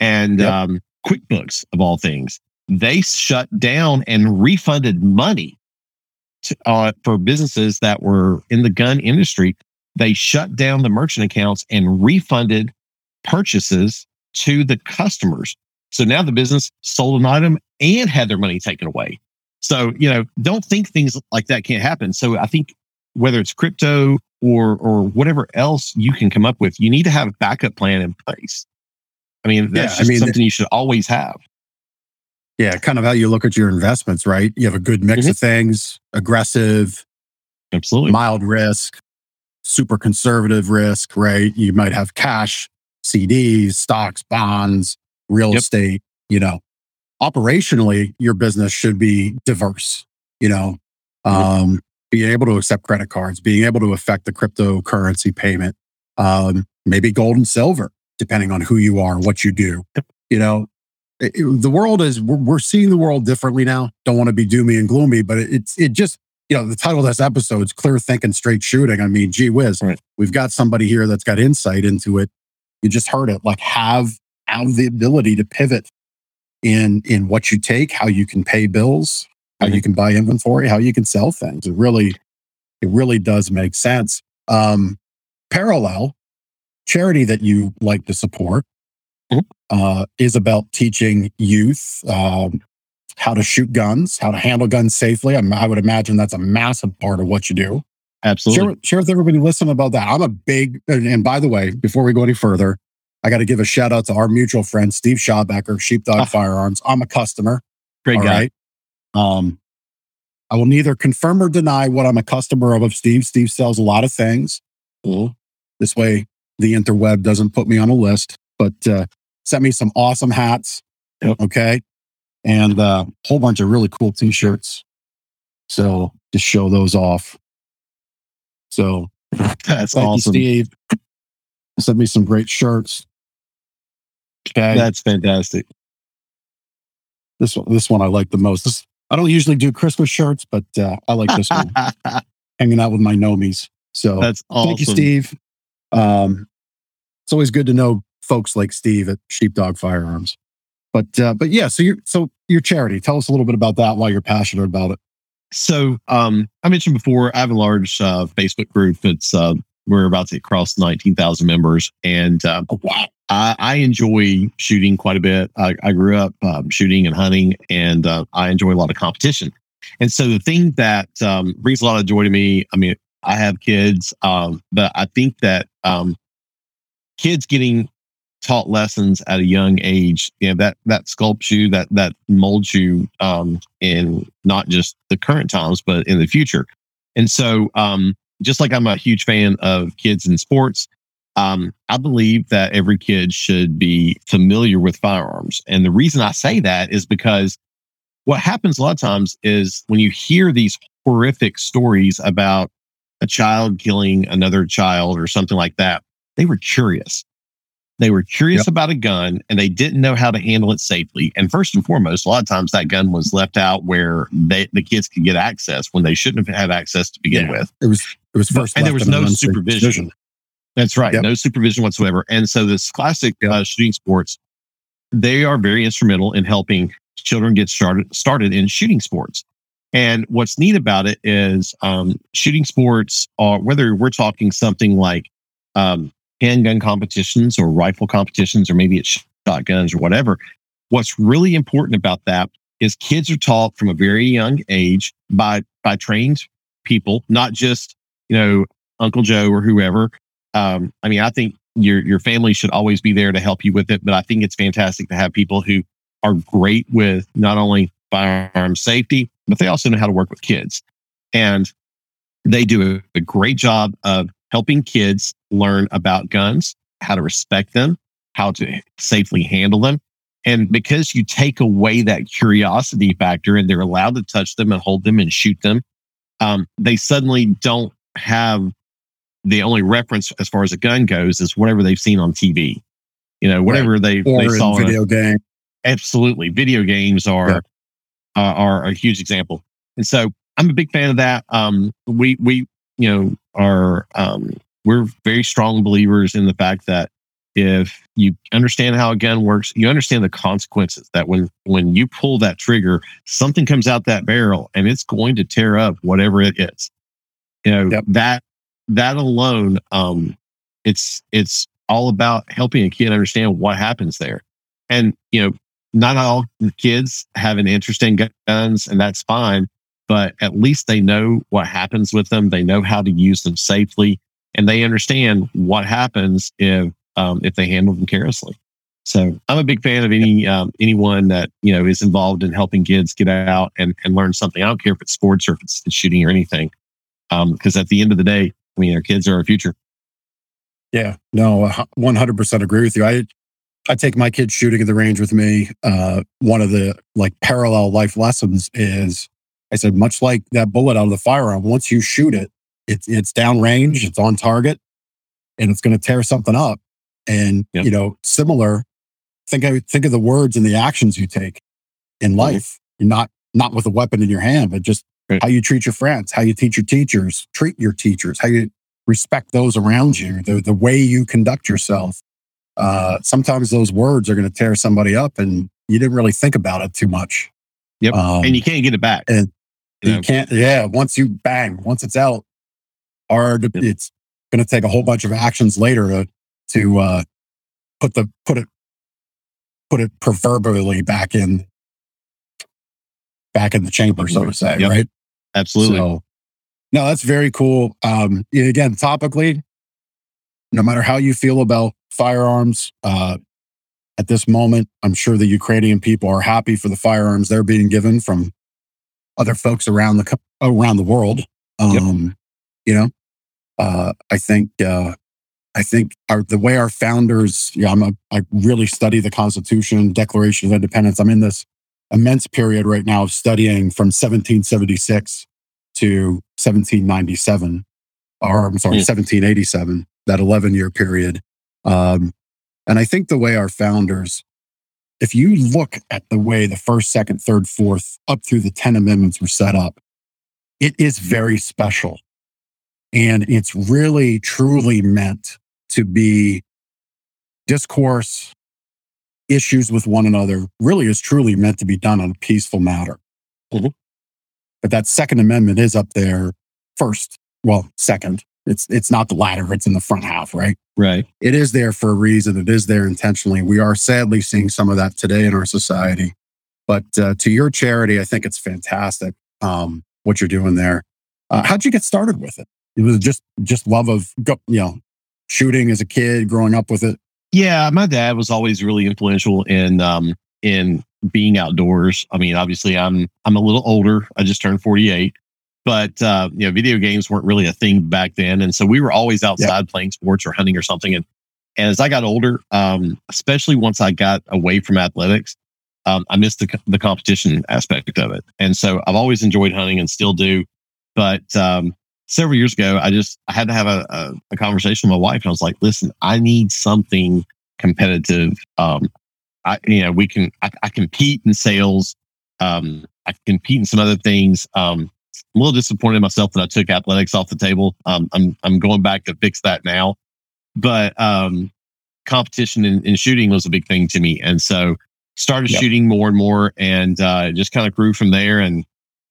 And Yep. um, QuickBooks, of all things, they shut down and refunded money to, uh, for businesses that were in the gun industry. They shut down the merchant accounts and refunded purchases to the customers. So now the business sold an item and had their money taken away. So, you know, don't think things like that can't happen. So I think whether it's crypto or or whatever else you can come up with, you need to have a backup plan in place. I mean, that's Yeah, I mean, something you should always have. Yeah, kind of how you look at your investments, right? You have a good mix Mhm. of things, aggressive, Absolutely. mild risk, super conservative risk, right? You might have cash, CDs, stocks, bonds, real Yep. estate, you know. operationally, your business should be diverse, you know, um, being able to accept credit cards, being able to affect the cryptocurrency payment, um, maybe gold and silver, depending on who you are and what you do. You know, it, it, the world is, we're, we're, seeing the world differently now. Don't want to be doomy and gloomy, but it, it's, it just, you know, the title of this episode is Clear Thinking, Straight Shooting. I mean, gee whiz, right. we've got somebody here that's got insight into it. You just heard it, like have, have the ability to pivot in, in what you take, how you can pay bills, how you can buy inventory, how you can sell things. It really, it really does make sense. Um, parallel charity that you like to support mm-hmm. uh, is about teaching youth um, how to shoot guns, how to handle guns safely. I, I, would imagine that's a massive part of what you do. Absolutely. Share, share with everybody listening about that. I'm a big, and, and by the way, before we go any further, I got to give a shout out to our mutual friend, Steve Schaubecker, Sheepdog ah. Firearms. I'm a customer. Great guy. Right? Um, I will neither confirm or deny what I'm a customer of of Steve. Steve sells a lot of things. Mm-hmm. This way, the interweb doesn't put me on a list, but uh, sent me some awesome hats. Yep. Okay. And a uh, whole bunch of really cool t shirts. So just show those off. So that's awesome. You, Steve. Sent me some great shirts. Okay. That's fantastic. This one, this one I like the most. This I don't usually do Christmas shirts, but uh, I like this one. Hanging out with my nomies. So that's awesome. Thank you, Steve. Um, it's always good to know folks like Steve at Sheepdog Firearms. But uh, but yeah, so your so your charity. Tell us a little bit about that. Why you're passionate about it. So um, I mentioned before, I have a large uh, Facebook group. It's uh, we're about to cross 19,000 members, and uh, oh, wow. I, I, enjoy shooting quite a bit. I, I grew up um, shooting and hunting, and uh, I enjoy a lot of competition. And so the thing that um, brings a lot of joy to me, I mean, I have kids, um, but I think that um, kids getting taught lessons at a young age, you know, that that sculpts you, that that molds you um, in not just the current times, but in the future. And so, um, just like I'm a huge fan of kids in sports, um, I believe that every kid should be familiar with firearms. And the reason I say that is because what happens a lot of times is when you hear these horrific stories about a child killing another child or something like that, they were curious. They were curious yep. about a gun and they didn't know how to handle it safely. And first and foremost, a lot of times that gun was left out where they, the kids could get access when they shouldn't have had access to begin yeah. with. It was it was first, and there was no supervision. That's right. Yep. No supervision whatsoever. And so Scholastic uh, shooting sports, they are very instrumental in helping children get started started in shooting sports. And what's neat about it is um, shooting sports are whether we're talking something like um, handgun competitions or rifle competitions, or maybe it's shotguns or whatever. What's really important about that is kids are taught from a very young age by by trained people, not just you know Uncle Joe or whoever, um, I mean, I think your your family should always be there to help you with it, but I think it's fantastic to have people who are great with not only firearm safety, but they also know how to work with kids. And they do a, a great job of helping kids learn about guns, how to respect them, how to safely handle them. And because you take away that curiosity factor and they're allowed to touch them and hold them and shoot them, um, they suddenly don't have the only reference as far as a gun goes is whatever they've seen on TV. You know, whatever right. they, or they saw video game. Absolutely, video games are yeah. uh, are a huge example, and so I'm a big fan of that. Um, we we you know are um, we're very strong believers in the fact that if you understand how a gun works, you understand the consequences that when when you pull that trigger, something comes out that barrel and it's going to tear up whatever it is. You know, yep. that that alone, um, it's it's all about helping a kid understand what happens there. And you know, not all kids have an interest in guns, and that's fine. But at least they know what happens with them. They know how to use them safely, and they understand what happens if um, if they handle them carelessly. So I'm a big fan of any um, anyone that you know is involved in helping kids get out and, and learn something. I don't care if it's sports or if it's shooting or anything, because um, at the end of the day, I mean, our kids are our future. Yeah, no, 100% agree with you. I, I take my kids shooting at the range with me. Uh, one of the like parallel life lessons is I said, much like that bullet out of the firearm, once you shoot it, it's it's downrange, it's on target, and it's going to tear something up. And Yep. you know, similar. Think I think of the words and the actions you take in life. You're not not with a weapon in your hand, but just Right. how you treat your friends, how you teach your teachers, treat your teachers, how you respect those around you, the the way you conduct yourself. Uh, sometimes those words are going to tear somebody up, and you didn't really think about it too much. Yep. Um, and you can't get it back. and you know? can't. Yeah, once you bang, once it's out, hard. Yep. It's going to take a whole bunch of actions later to to uh, put the put it put it proverbially back in back in the chamber, so to say. Yep. Right. Absolutely. So, no, that's very cool. Um, again, topically, no matter how you feel about firearms, uh, at this moment, I'm sure the Ukrainian people are happy for the firearms they're being given from other folks around the around the world. Um, You know, uh, I think uh, I think our the way our founders, yeah, I'm a, I really study the Constitution, Declaration of Independence. I'm in this immense period right now of studying from 1776 to 1797, or I'm sorry, Hmm. 1787, that 11 year period. Um, and I think the way our founders, if you look at the way the first, second, third, fourth, up through the 10 amendments were set up, it is very special. And it's really, truly meant to be discourse, issues with one another, really is truly meant to be done on a peaceful matter. Mhm. But that Second Amendment is up there first. Well, second. It's it's not the latter, it's in the front half, right? right. It is there for a reason. It is there intentionally. We are sadly seeing some of that today in our society. But uh, to your charity, I think it's fantastic um, what you're doing there. Uh, how'd you get started with it? It was just just love of go- you know shooting as a kid, growing up with it. Yeah, my dad was always really influential in um in being outdoors. I mean, obviously I'm I'm a little older. I just turned 48. But uh, you know, video games weren't really a thing back then. And so we were always outside playing sports or hunting or something. And and as I got older, um, especially once I got away from athletics, um, I missed the, the competition aspect of it. And so I've always enjoyed hunting and still do. But um, several years ago, I just I had to have a, a, a conversation with my wife, and I was like, "Listen, I need something competitive. Um, I you know we can I, I compete in sales. Um, I compete in some other things. Um, a little disappointed in myself that I took athletics off the table. Um, I'm I'm going back to fix that now, but um, competition in, in shooting was a big thing to me, and so started Yep. shooting more and more, and uh, it just kind of grew from there. And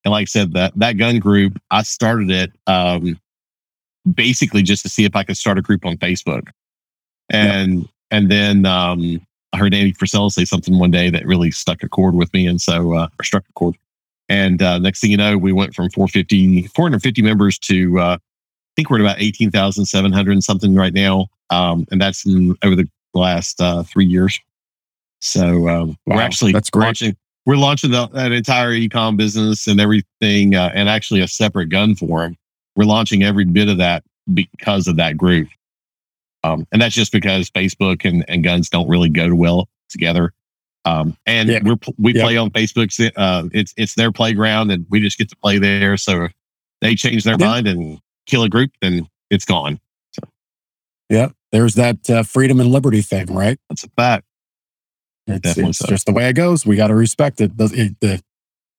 and like I said, that that gun group, I started it um, basically just to see if I could start a group on Facebook, and and then um, I heard Andy Frisella say something one day that really stuck a chord with me, and so uh, or struck a chord. And uh, next thing you know, we went from 450, 450 members to uh, I think we're at about eighteen thousand seven hundred and something right now, um, and that's in, over the last uh, three years. So um, we're actually that's great. launching. We're launching the, an entire ecom business and everything, uh, and actually a separate gun forum. We're launching every bit of that because of that group. Um, and that's just because Facebook and, and guns don't really go well together. Um, and Yeah. we're, we Yeah. play on Facebook. Uh, it's, it's their playground and we just get to play there. So if they change their Yeah. mind and kill a group, then it's gone. Yeah, there's that uh, freedom and liberty thing, right? That's a fact. It's, it's so. just the way it goes. We got to respect it. The, it- the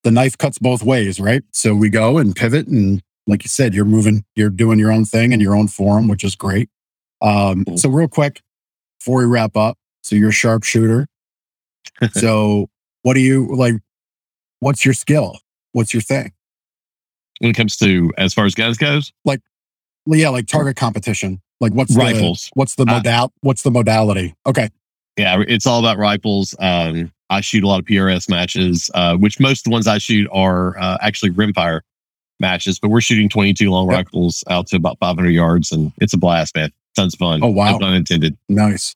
the knife cuts both ways, right? So we go and pivot, and like you said, you're moving, you're doing your own thing in your own forum, which is great. Um, Mhm. so real quick before we wrap up, so you're a sharpshooter. So what do you like? What's your skill? What's your thing? When it comes to as far as guns goes, like yeah, like target competition. Like what's Rifles. The, what's the Uh, modal? what's the modality? Okay, yeah, it's all about rifles. Um, I shoot a lot of PRS matches, uh, which most of the ones I shoot are uh, actually rimfire matches, but we're shooting 22 long Yep. rifles out to about 500 yards, and it's a blast, man. Tons of fun. Oh, wow. No pun intended. Nice.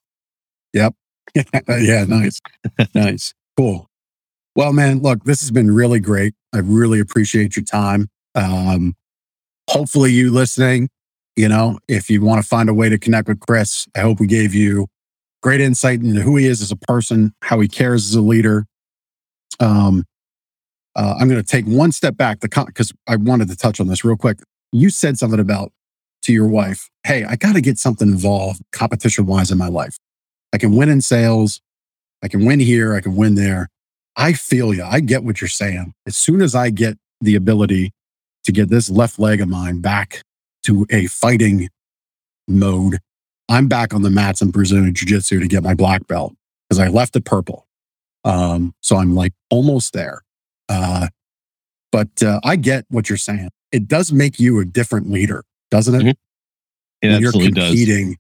Yep. yeah, nice. nice. Cool. Well, man, look, this has been really great. I really appreciate your time. Um, hopefully, you listening, you know, if you want to find a way to connect with Chris, I hope we gave you great insight into who he is as a person, how he cares as a leader. Um, uh, I'm going to take one step back because I wanted to touch on this real quick. You said something about to your wife, Hey, I got to get something involved competition wise in my life. I can win in sales. I can win here. I can win there. I feel you. I get what you're saying. As soon as I get the ability to get this left leg of mine back to a fighting mode, I'm back on the mats in Brazilian Jiu Jitsu to get my black belt because I left it purple. Um, so I'm like almost there. Uh, but uh, I get what you're saying. It does make you a different leader, doesn't it? Mm-hmm. It when absolutely you're competing. Does.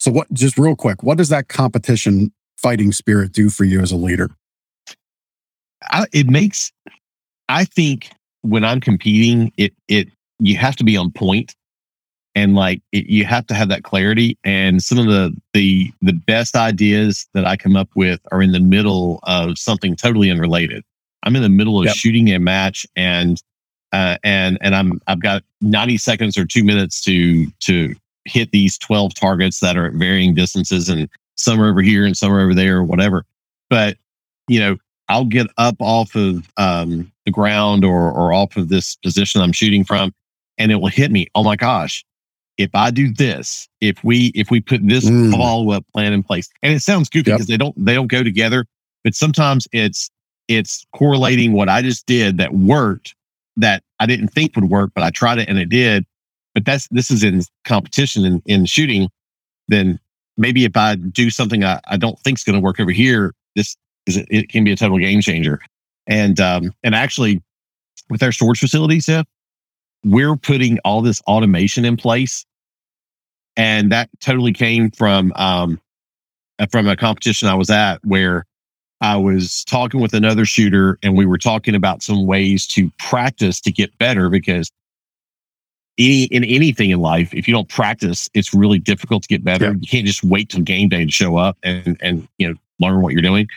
So what? Just real quick, what does that competition fighting spirit do for you as a leader? I, it makes. I think when I'm competing, it it you have to be on point and like it, you have to have that clarity and some of the the the best ideas that i come up with are in the middle of something totally unrelated i'm in the middle of yep. shooting a match and uh, and and i'm i've got 90 seconds or two minutes to to hit these 12 targets that are at varying distances and some are over here and some are over there or whatever but you know i'll get up off of um, the ground or or off of this position i'm shooting from and it will hit me oh my gosh if I do this, if we if we put this mm. follow up plan in place, and it sounds goofy because yep. they don't they don't go together, but sometimes it's it's correlating what I just did that worked that I didn't think would work, but I tried it and it did. But that's this is in competition in, in shooting. Then maybe if I do something I, I don't think is going to work over here, this is it can be a total game changer. And um and actually with our storage facilities, we're putting all this automation in place and that totally came from um, uh, from a competition I was at where I was talking with another shooter and we were talking about some ways to practice to get better because any in anything in life, if you don't practice, it's really difficult to get better. Yeah. You can't just wait till game day to show up and and you know learn what you're doing.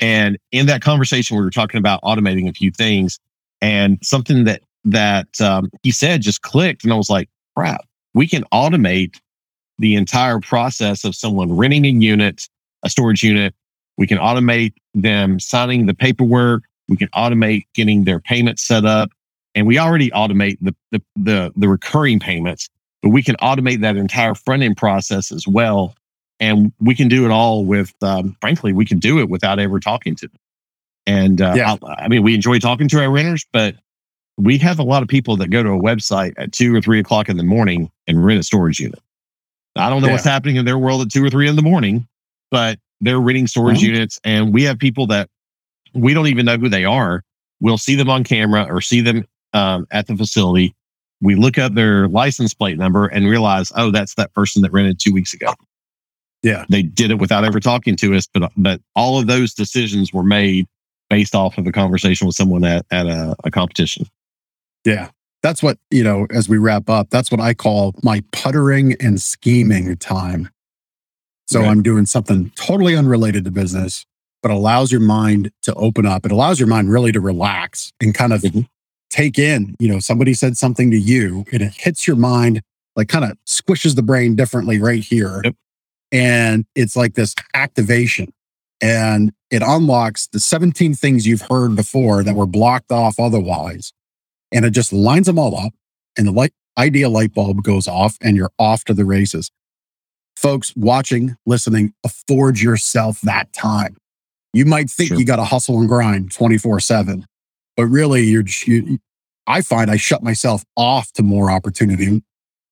And in that conversation, we were talking about automating a few things, and something that that um, he said just clicked, and I was like, "Crap, we can automate the entire process of someone renting a unit, a storage unit. We can automate them signing the paperwork. We can automate getting their payment set up. And we already automate the, the, the, the recurring payments, but we can automate that entire front end process as well. And we can do it all with, um, frankly, we can do it without ever talking to them. And uh, yeah. I, I mean, we enjoy talking to our renters, but we have a lot of people that go to a website at two or three o'clock in the morning and rent a storage unit. I don't know yeah. what's happening in their world at two or three in the morning, but they're renting storage mm-hmm. units. And we have people that we don't even know who they are. We'll see them on camera or see them um, at the facility. We look up their license plate number and realize, oh, that's that person that rented two weeks ago. Yeah. They did it without ever talking to us, but but all of those decisions were made based off of a conversation with someone at, at a, a competition. Yeah that's what, you know, as we wrap up, that's what I call my puttering and scheming time. So right. I'm doing something totally unrelated to business, but allows your mind to open up. It allows your mind really to relax and kind of mm-hmm. Take in, you know, somebody said something to you and it hits your mind, like kind of squishes the brain differently right here. Yep. And it's like this activation and it unlocks the 17 things you've heard before that were blocked off otherwise and it just lines them all up and the light idea light bulb goes off and you're off to the races. Folks watching, listening, afford yourself that time. You might think sure. you got to hustle and grind 24 seven, but really you're, you, I find I shut myself off to more opportunity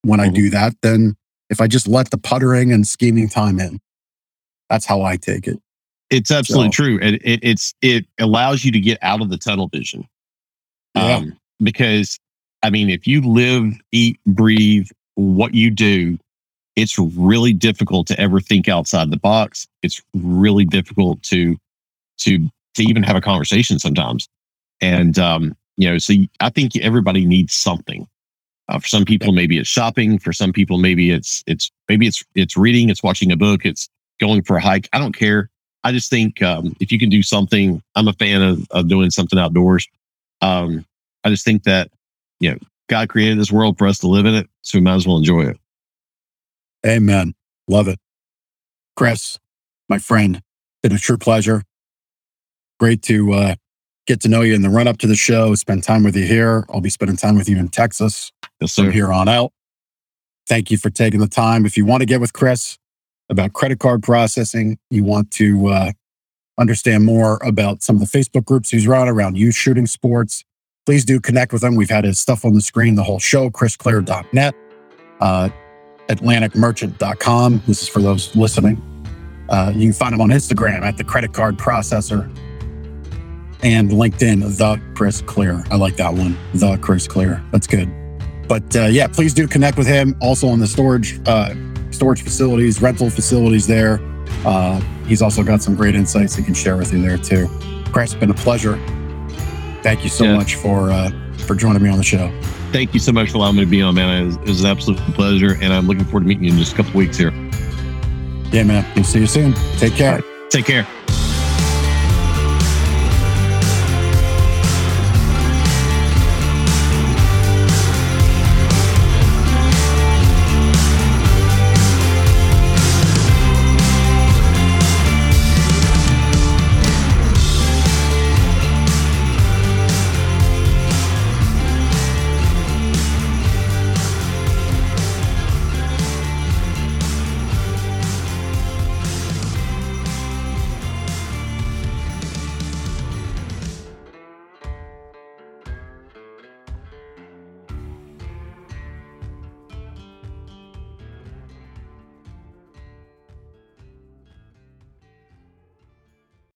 when mm-hmm. I do that than if I just let the puttering and scheming time in. That's how I take it. It's absolutely so, true. It, it, it's, it allows you to get out of the tunnel vision. Yeah. Um, because I mean, if you live, eat, breathe what you do, it's really difficult to ever think outside the box. It's really difficult to to to even have a conversation sometimes. And um, you know, so I think everybody needs something. Uh, for some people, maybe it's shopping. For some people, maybe it's it's maybe it's it's reading. It's watching a book. It's going for a hike. I don't care. I just think um, if you can do something, I'm a fan of, of doing something outdoors. Um, I just think that, you know, God created this world for us to live in it. So we might as well enjoy it. Amen. Love it. Chris, my friend, been a true pleasure. Great to uh, get to know you in the run up to the show, spend time with you here. I'll be spending time with you in Texas Yes, from here on out. Thank you for taking the time. If you want to get with Chris about credit card processing, you want to uh, understand more about some of the Facebook groups he's run around youth shooting sports, please do connect with him. We've had his stuff on the screen the whole show, chrisclear.net, uh, atlanticmerchant.com. This is for those listening. Uh, you can find him on Instagram at the credit card processor and LinkedIn, the Chris Clear. I like that one, the Chris Clear. That's good. But uh, yeah, please do connect with him. Also on the storage uh, storage facilities, rental facilities there. Uh, he's also got some great insights he can share with you there too. Chris, it's been a pleasure. Thank you so Yeah. much for uh, for joining me on the show. Thank you so much for allowing me to be on, man. It was, it was an absolute pleasure. And I'm looking forward to meeting you in just a couple weeks here. Yeah, man. We'll see you soon. Take care. Take care.